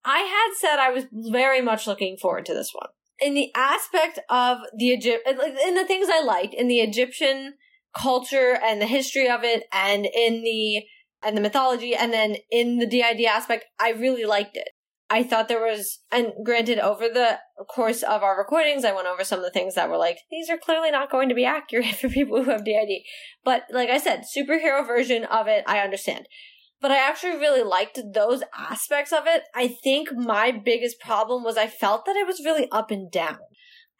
I had said I was very much looking forward to this one. In the aspect of the Egypt, in the things I liked, in the Egyptian culture and the history of it, and in the and the mythology, and then in the DID aspect, I really liked it. I thought there was, and granted, over the course of our recordings, I went over some of the things that were like, these are clearly not going to be accurate [laughs] for people who have DID. But like I said, superhero version of it, I understand. But I actually really liked those aspects of it. I think my biggest problem was I felt that it was really up and down.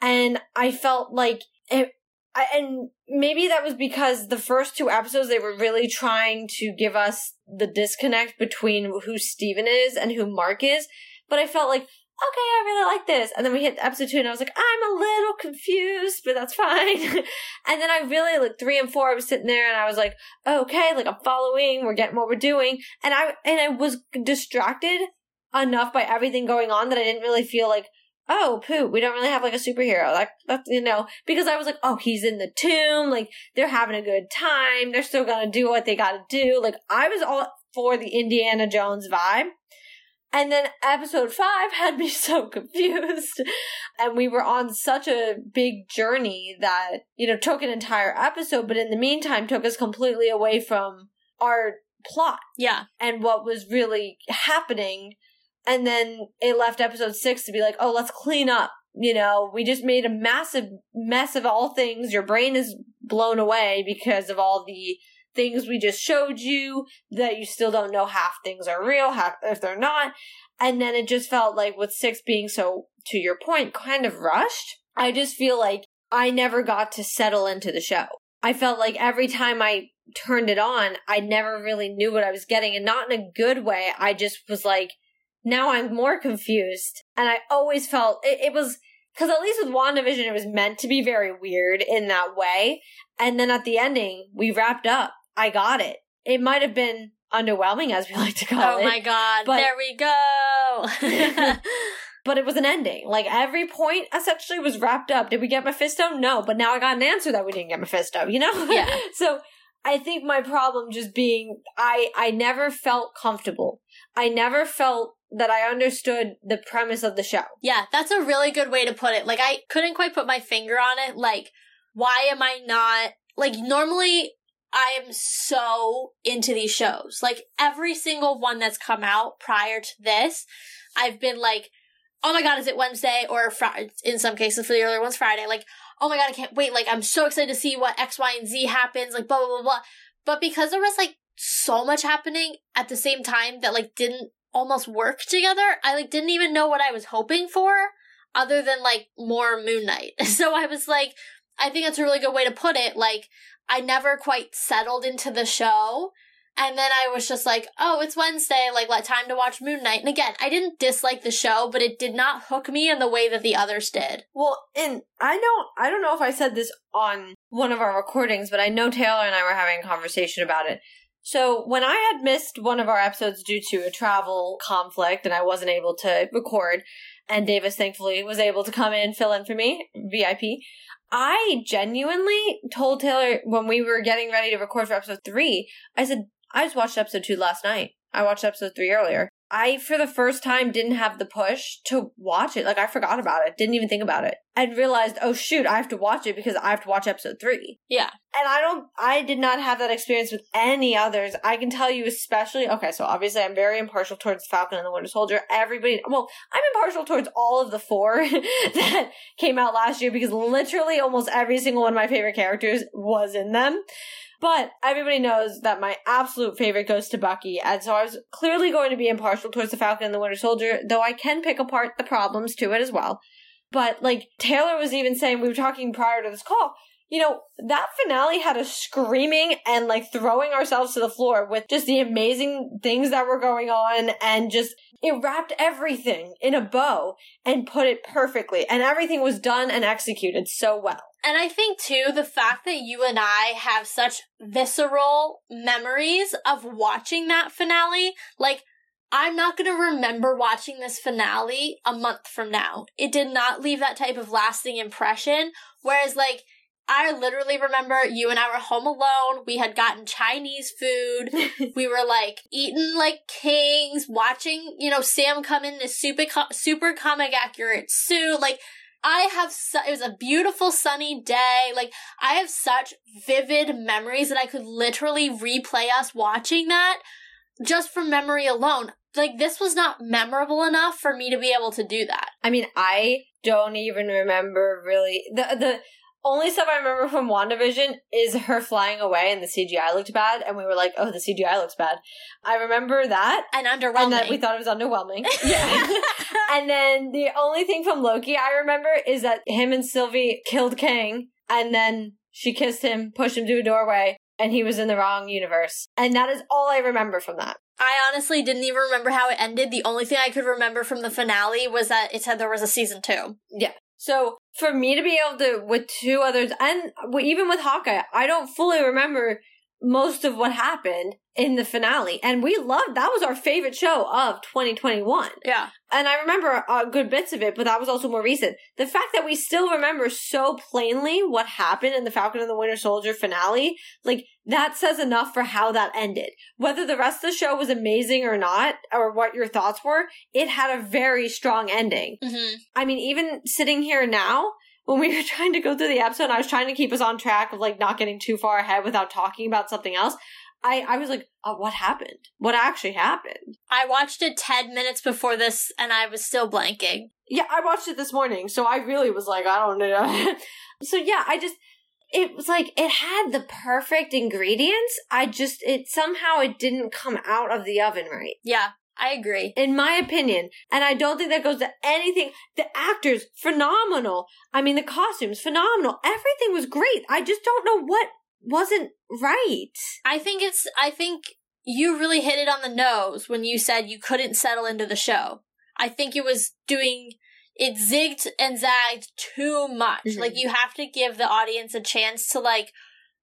And I felt like it, I, and maybe that was because the first two episodes they were really trying to give us the disconnect between who Steven is and who Mark is. But I felt like, okay, I really like this. And then we hit episode two and I was like, I'm a little confused, but that's fine. [laughs] and then I really, like three and four, I was sitting there and I was like, okay, like I'm following, we're getting what we're doing. And I, and I was distracted enough by everything going on that I didn't really feel like, oh, poop, we don't really have like a superhero. Like, that's, you know, because I was like, oh, he's in the tomb. Like, they're having a good time. They're still gonna do what they gotta do. Like, I was all for the Indiana Jones vibe. And then episode five [laughs] had me so confused. And we were on such a big journey that, you know, took an entire episode, but in the meantime took us completely away from our plot. Yeah. And what was really happening and then it left episode six to be like, oh, let's clean up. You know, we just made a massive mess of all things. Your brain is blown away because of all the things we just showed you that you still don't know half things are real, half if they're not. And then it just felt like with six being so, to your point, kind of rushed. I just feel like I never got to settle into the show. I felt like every time I turned it on, I never really knew what I was getting and not in a good way. I just was like, now I'm more confused. And I always felt it, it was because at least with WandaVision, it was meant to be very weird in that way. And then at the ending, we wrapped up. I got it. It might have been underwhelming, as we [laughs] like to call oh it. Oh my god! But, there we go. [laughs] [laughs] but it was an ending. Like every point essentially was wrapped up. Did we get Mephisto? No, but now I got an answer that we didn't get Mephisto. You know? Yeah. so I think my problem just being I I never felt comfortable. I never felt that I understood the premise of the show. Yeah, that's a really good way to put it. Like I couldn't quite put my finger on it. Like why am I not like normally I am so into these shows. Like every single one that's come out prior to this, I've been like, "Oh my god, is it Wednesday or Friday?" In some cases, for the earlier ones, Friday. Like, "Oh my god, I can't wait!" Like, I'm so excited to see what X, Y, and Z happens. Like, blah blah blah blah. But because there was like so much happening at the same time that like didn't almost work together. I like didn't even know what I was hoping for other than like more Moon Knight. [laughs] So I was like, I think that's a really good way to put it. Like I never quite settled into the show. And then I was just like, oh, it's Wednesday, like let time to watch Moon Knight. And again, I didn't dislike the show, but it did not hook me in the way that the others did. Well, and I don't I don't know if I said this on one of our recordings, but I know Taylor and I were having a conversation about it So when I had missed one of our episodes due to a travel conflict and I wasn't able to record, and Davis thankfully was able to come in, fill in for me, VIP. I genuinely told Taylor when we were getting ready to record for episode three, I said, I just watched episode two last night. I watched episode three earlier. I, for the first time, didn't have the push to watch it. Like, I forgot about it. Didn't even think about it. And realized, oh shoot, I have to watch it because I have to watch episode three. Yeah. And I don't, I did not have that experience with any others. I can tell you, especially, okay, so obviously I'm very impartial towards Falcon and the Winter Soldier. Everybody, well, I'm impartial towards all of the four [laughs] that came out last year because literally almost every single one of my favorite characters was in them. But everybody knows that my absolute favorite goes to Bucky, and so I was clearly going to be impartial towards the Falcon and the Winter Soldier, though I can pick apart the problems to it as well. But like Taylor was even saying, we were talking prior to this call, you know, that finale had us screaming and like throwing ourselves to the floor with just the amazing things that were going on and just it wrapped everything in a bow and put it perfectly and everything was done and executed so well. And I think too, the fact that you and I have such visceral memories of watching that finale, like, I'm not going to remember watching this finale a month from now. It did not leave that type of lasting impression. Whereas, like, I literally remember you and I were home alone. We had gotten Chinese food. [laughs] we were like eating like kings, watching, you know, Sam come in this super, super comic accurate suit. Like, I have, su- it was a beautiful sunny day. Like, I have such vivid memories that I could literally replay us watching that just from memory alone. Like, this was not memorable enough for me to be able to do that. I mean, I don't even remember really the the only stuff I remember from WandaVision is her flying away and the CGI looked bad, and we were like, "Oh, the CGI looks bad." I remember that and underwhelming, and that we thought it was underwhelming. [laughs] yeah. and then the only thing from Loki I remember is that him and Sylvie killed Kang, and then she kissed him, pushed him to a doorway, and he was in the wrong universe. And that is all I remember from that. I honestly didn't even remember how it ended. The only thing I could remember from the finale was that it said there was a season two. Yeah. So for me to be able to, with two others, and even with Hawkeye, I don't fully remember most of what happened in the finale. And we loved that was our favorite show of 2021. Yeah. And I remember uh, good bits of it, but that was also more recent. The fact that we still remember so plainly what happened in the Falcon and the Winter Soldier finale, like that says enough for how that ended. Whether the rest of the show was amazing or not, or what your thoughts were, it had a very strong ending. Mm-hmm. I mean, even sitting here now, when we were [laughs] trying to go through the episode, I was trying to keep us on track of like not getting too far ahead without talking about something else. I, I was like, oh, what happened? What actually happened? I watched it 10 minutes before this and I was still blanking. Yeah, I watched it this morning, so I really was like, I don't know. [laughs] so yeah, I just, it was like, it had the perfect ingredients. I just, it somehow, it didn't come out of the oven right. Yeah. I agree. In my opinion. And I don't think that goes to anything. The actors, phenomenal. I mean, the costumes, phenomenal. Everything was great. I just don't know what wasn't right. I think it's, I think you really hit it on the nose when you said you couldn't settle into the show. I think it was doing, it zigged and zagged too much. Mm-hmm. Like, you have to give the audience a chance to, like,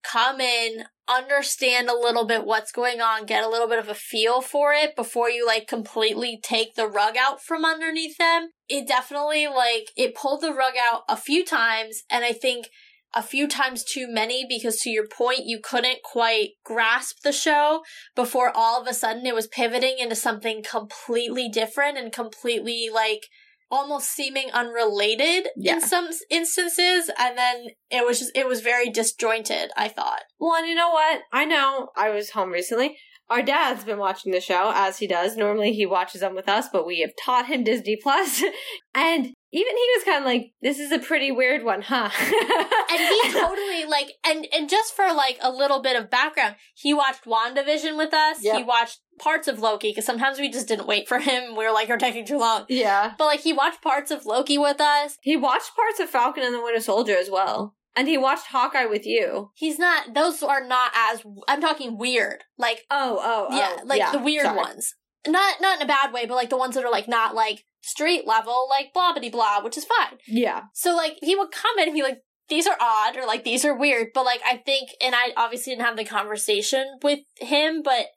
come in, understand a little bit what's going on, get a little bit of a feel for it before you like completely take the rug out from underneath them. It definitely like it pulled the rug out a few times and I think a few times too many because to your point you couldn't quite grasp the show before all of a sudden it was pivoting into something completely different and completely like almost seeming unrelated yeah. in some instances. And then it was just it was very disjointed i thought. Well and you know what? I know i was home recently. Our dad's been watching the show as he does. Normally he watches them with us but we have taught him disney plus. [laughs] And even he was kind of like, "This is a pretty weird one, huh?" [laughs] and he totally like, and and just for like a little bit of background, he watched Wandavision with us. Yep. He watched parts of Loki because sometimes we just didn't wait for him. We were like, "You're taking too long." Yeah, but like he watched parts of Loki with us. He watched parts of Falcon and the Winter Soldier as well. And he watched Hawkeye with you. He's not; those are not as. I'm talking weird, like oh, oh, oh yeah, like yeah, the weird sorry. ones. Not not in a bad way, but like the ones that are like not like street level, like blah blah blah, which is fine. Yeah. So like he would come in and be like, these are odd or like these are weird, but like I think, and I obviously didn't have the conversation with him, but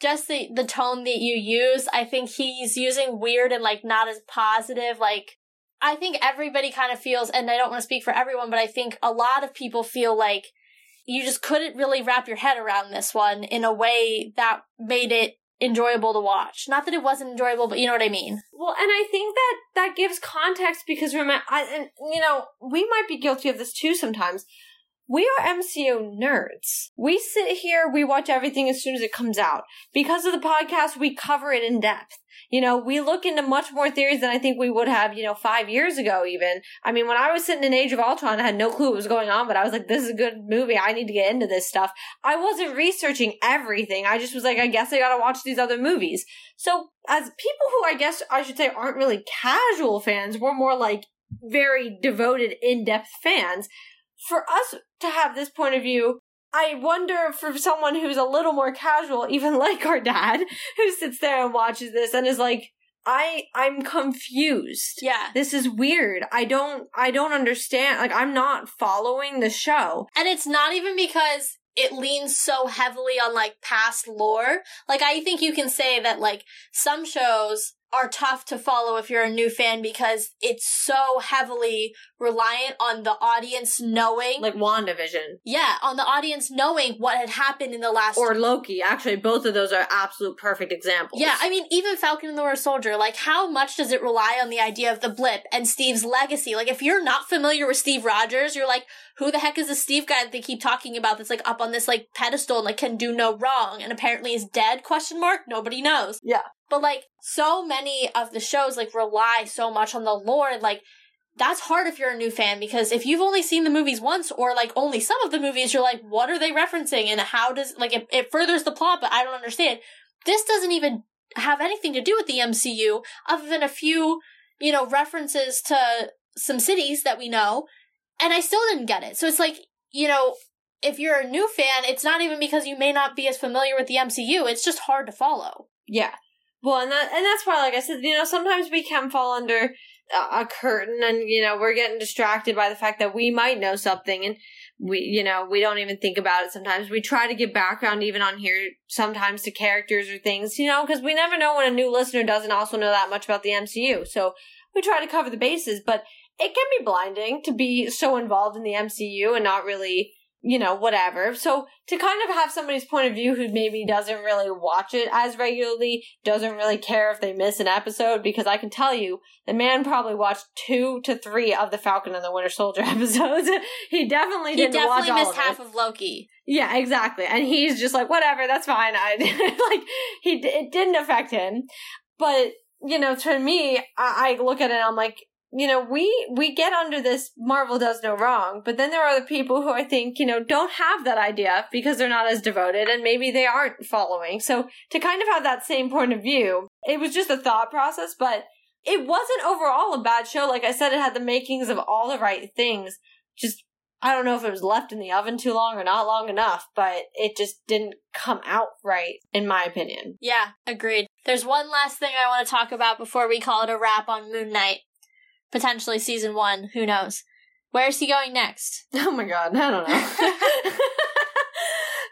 just the the tone that you use, I think he's using weird and like not as positive. Like I think everybody kind of feels, and I don't want to speak for everyone, but I think a lot of people feel like you just couldn't really wrap your head around this one in a way that made it enjoyable to watch. Not that it wasn't enjoyable, but you know what I mean. Well, and I think that that gives context because remember, I, and you know, we might be guilty of this too sometimes. We are MCU nerds. We sit here, we watch everything as soon as it comes out. Because of the podcast, we cover it in depth. You know, we look into much more theories than I think we would have, you know, five years ago even. I mean, when I was sitting in Age of Ultron, I had no clue what was going on, but I was like, this is a good movie. I need to get into this stuff. I wasn't researching everything. I just was like, I guess I gotta watch these other movies. So, as people who I guess I should say aren't really casual fans, we're more like very devoted, in-depth fans for us to have this point of view, I wonder for someone who's a little more casual, even [laughs] like our dad, who sits there and watches this and is like, I I'm confused. Yeah. This is weird. I don't I don't understand. Like I'm not following the show. And it's not even because it leans so heavily on like past lore. Like I think you can say that like some shows are tough to follow if you're a new fan because it's so heavily reliant on the audience knowing Like WandaVision. yeah on the audience knowing what had happened in the last Or Loki. Actually, both of those are absolute perfect examples. yeah i mean even falcon and the winter soldier like how much does it rely on the idea of the blip and steve's legacy like if you're not familiar with steve rogers you're like who the heck is this steve guy that they keep talking about that's like up on this like pedestal and like can do no wrong and apparently is dead question mark nobody knows Yeah. but like so many of the shows like rely so much on the lore and like that's hard if you're a new fan because if you've only seen the movies once or like only some of the movies you're like what are they referencing? And how does like it, it furthers the plot but i don't understand. This doesn't even have anything to do with the mcu other than a few you know references to some cities that we know and i still didn't get it. So it's like you know if you're a new fan it's not even because you may not be as familiar with the mcu it's just hard to follow. Yeah. Well, and that and that's why, like I said, you know, sometimes we can fall under a, curtain, and you know, we're getting distracted by the fact that we might know something, and we, you know, we don't even think about it. Sometimes we try to give background even on here, sometimes to characters or things, you know, because we never know when a new listener doesn't also know that much about the MCU. So we try to cover the bases, but it can be blinding to be so involved in the MCU and not really you know, whatever. So to kind of have somebody's point of view who maybe doesn't really watch it as regularly, doesn't really care if they miss an episode, because I can tell you, the man probably watched two to three of the Falcon and the Winter Soldier [laughs] episodes. he definitely he didn't definitely watch all missed of half it. of loki Yeah, exactly. And he's just like, whatever, that's fine. I [laughs] like he it didn't affect him, but you know, to me, I, I look at it, and I'm like, you know, we we get under this Marvel does no wrong, but then there are other people who I think you know don't have that idea because they're not as devoted, and maybe they aren't following. So to kind of have that same point of view, it was just a thought process, but it wasn't overall a bad show. Like I said, it had the makings of all the right things. Just I don't know if it was left in the oven too long or not long enough, but it just didn't come out right, in my opinion. yeah agreed there's one last thing i want to talk about before we call it a wrap on moon knight potentially season one who knows where's he going next [laughs] Oh my god, I don't know. [laughs]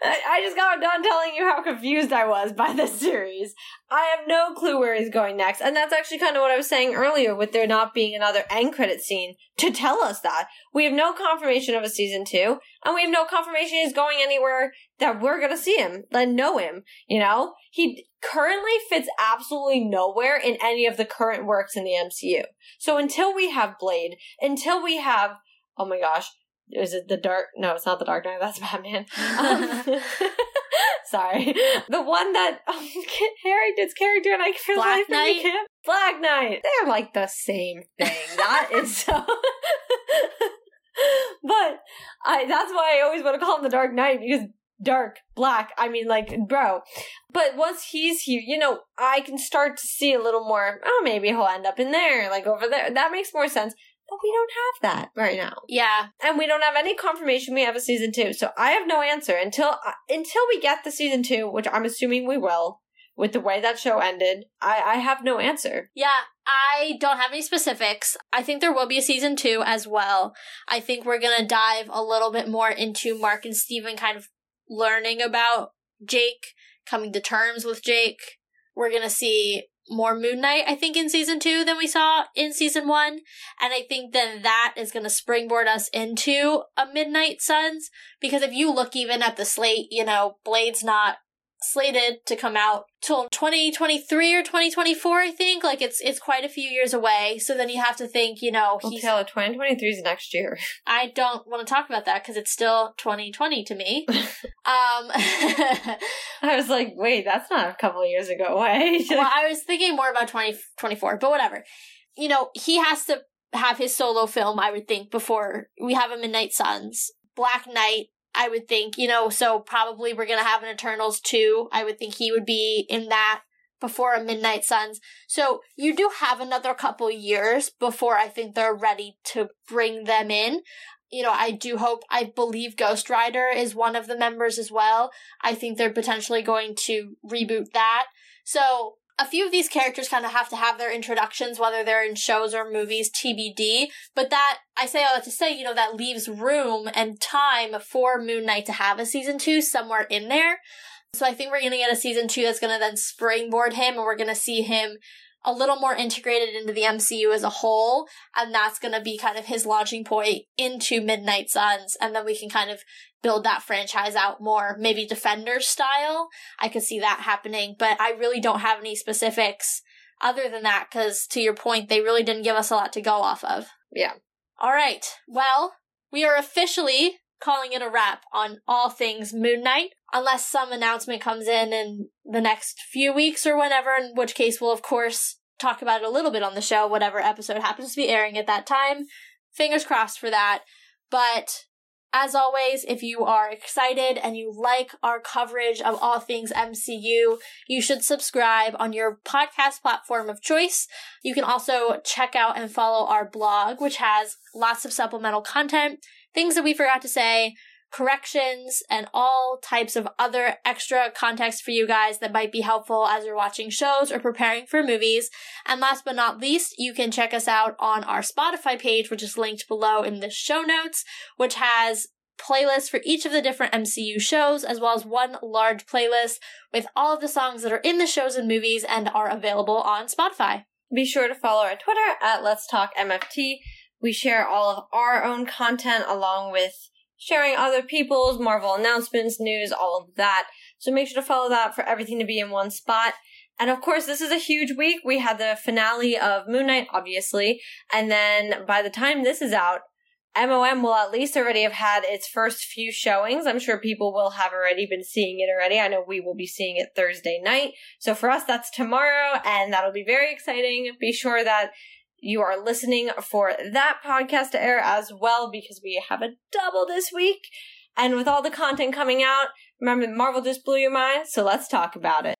I just got done telling you how confused I was by this series. I have no clue where he's going next. And that's actually kind of what I was saying earlier with there not being another end credit scene to tell us that. We have no confirmation of a season two, and we have no confirmation he's going anywhere that we're gonna see him, and know him, you know? He currently fits absolutely nowhere in any of the current works in the MCU. So until we have Blade, until we have, oh my gosh, is it the dark? No, it's not the Dark Knight. [laughs] That's Batman. Um, [laughs] sorry, the one that um, [laughs] Harry did's character, and I feel Black like Knight? can't. Black Knight. They're like the same thing. That is so. but I. That's why I always want to call him the Dark Knight because dark, black. I mean, like, bro. But once he's here, you know, I can start to see a little more. Oh, maybe he'll end up in there, like over there. That makes more sense. But we don't have that right now yeah and we don't have any confirmation we have a season two. So I have no answer until uh, until we get the season two, which I'm assuming we will. with the way that show ended, I, I have no answer. Yeah, I don't have any specifics. I think there will be a season two as well. I think we're gonna dive a little bit more into Mark and Steven kind of learning about Jake, coming to terms with Jake. We're gonna see more Moon Knight, I think, in season two than we saw in season one. And I think then that is going to springboard us into a Midnight Suns. Because if you look even at the slate, you know, Blade's not slated to come out till 2023 or 2024 i think. Like it's it's quite a few years away. So then you have to think you know he's well, 2023 is next year. [laughs] I don't want to talk about that because it's still 2020 to me. [laughs] Um i was like wait that's not a couple of years ago. [laughs] Away well i was thinking more about 2024 but whatever. You know he has to have his solo film i would think before we have a midnight suns. Black knight I would think, you know, so probably we're going to have an Eternals 2. I would think he would be in that before a Midnight Suns. So you do have another couple years before I think they're ready to bring them in. You know, I do hope, I believe Ghost Rider is one of the members as well. I think they're potentially going to reboot that. So a few of these characters kind of have to have their introductions, whether they're in shows or movies, TBD. But that, I say all that to say, you know, that leaves room and time for Moon Knight to have a season two somewhere in there. So I think we're going to get a season two that's going to then springboard him and we're going to see him a little more integrated into the MCU as a whole, and that's going to be kind of his launching point into Midnight Suns, and then we can kind of build that franchise out more, maybe defender style. I could see that happening, but I really don't have any specifics other than that, because to your point, they really didn't give us a lot to go off of. Yeah. All right. Well, we are officially calling it a wrap on all things Moon Knight, unless some announcement comes in in the next few weeks or whenever, in which case we'll, of course, talk about it a little bit on the show, whatever episode happens to be airing at that time. Fingers crossed for that. But as always, if you are excited and you like our coverage of all things MCU, you should subscribe on your podcast platform of choice. You can also check out and follow our blog, which has lots of supplemental content, things that we forgot to say, corrections, and all types of other extra context for you guys that might be helpful as you're watching shows or preparing for movies. And last but not least, you can check us out on our Spotify page, which is linked below in the show notes, which has playlists for each of the different MCU shows, as well as one large playlist with all of the songs that are in the shows and movies and are available on Spotify. Be sure to follow our Twitter at Let's Talk MFT. We share all of our own content along with sharing other people's Marvel announcements, news, all of that. So make sure to follow that for everything to be in one spot. And of course, this is a huge week. We had the finale of Moon Knight, obviously. And then by the time this is out, MOM will at least already have had its first few showings. I'm sure people will have already been seeing it already. I know we will be seeing it Thursday night. So for us, that's tomorrow, and that'll be very exciting. Be sure that you are listening for that podcast to air as well because we have a double this week. And with all the content coming out, remember Marvel just blew your mind, so let's talk about it.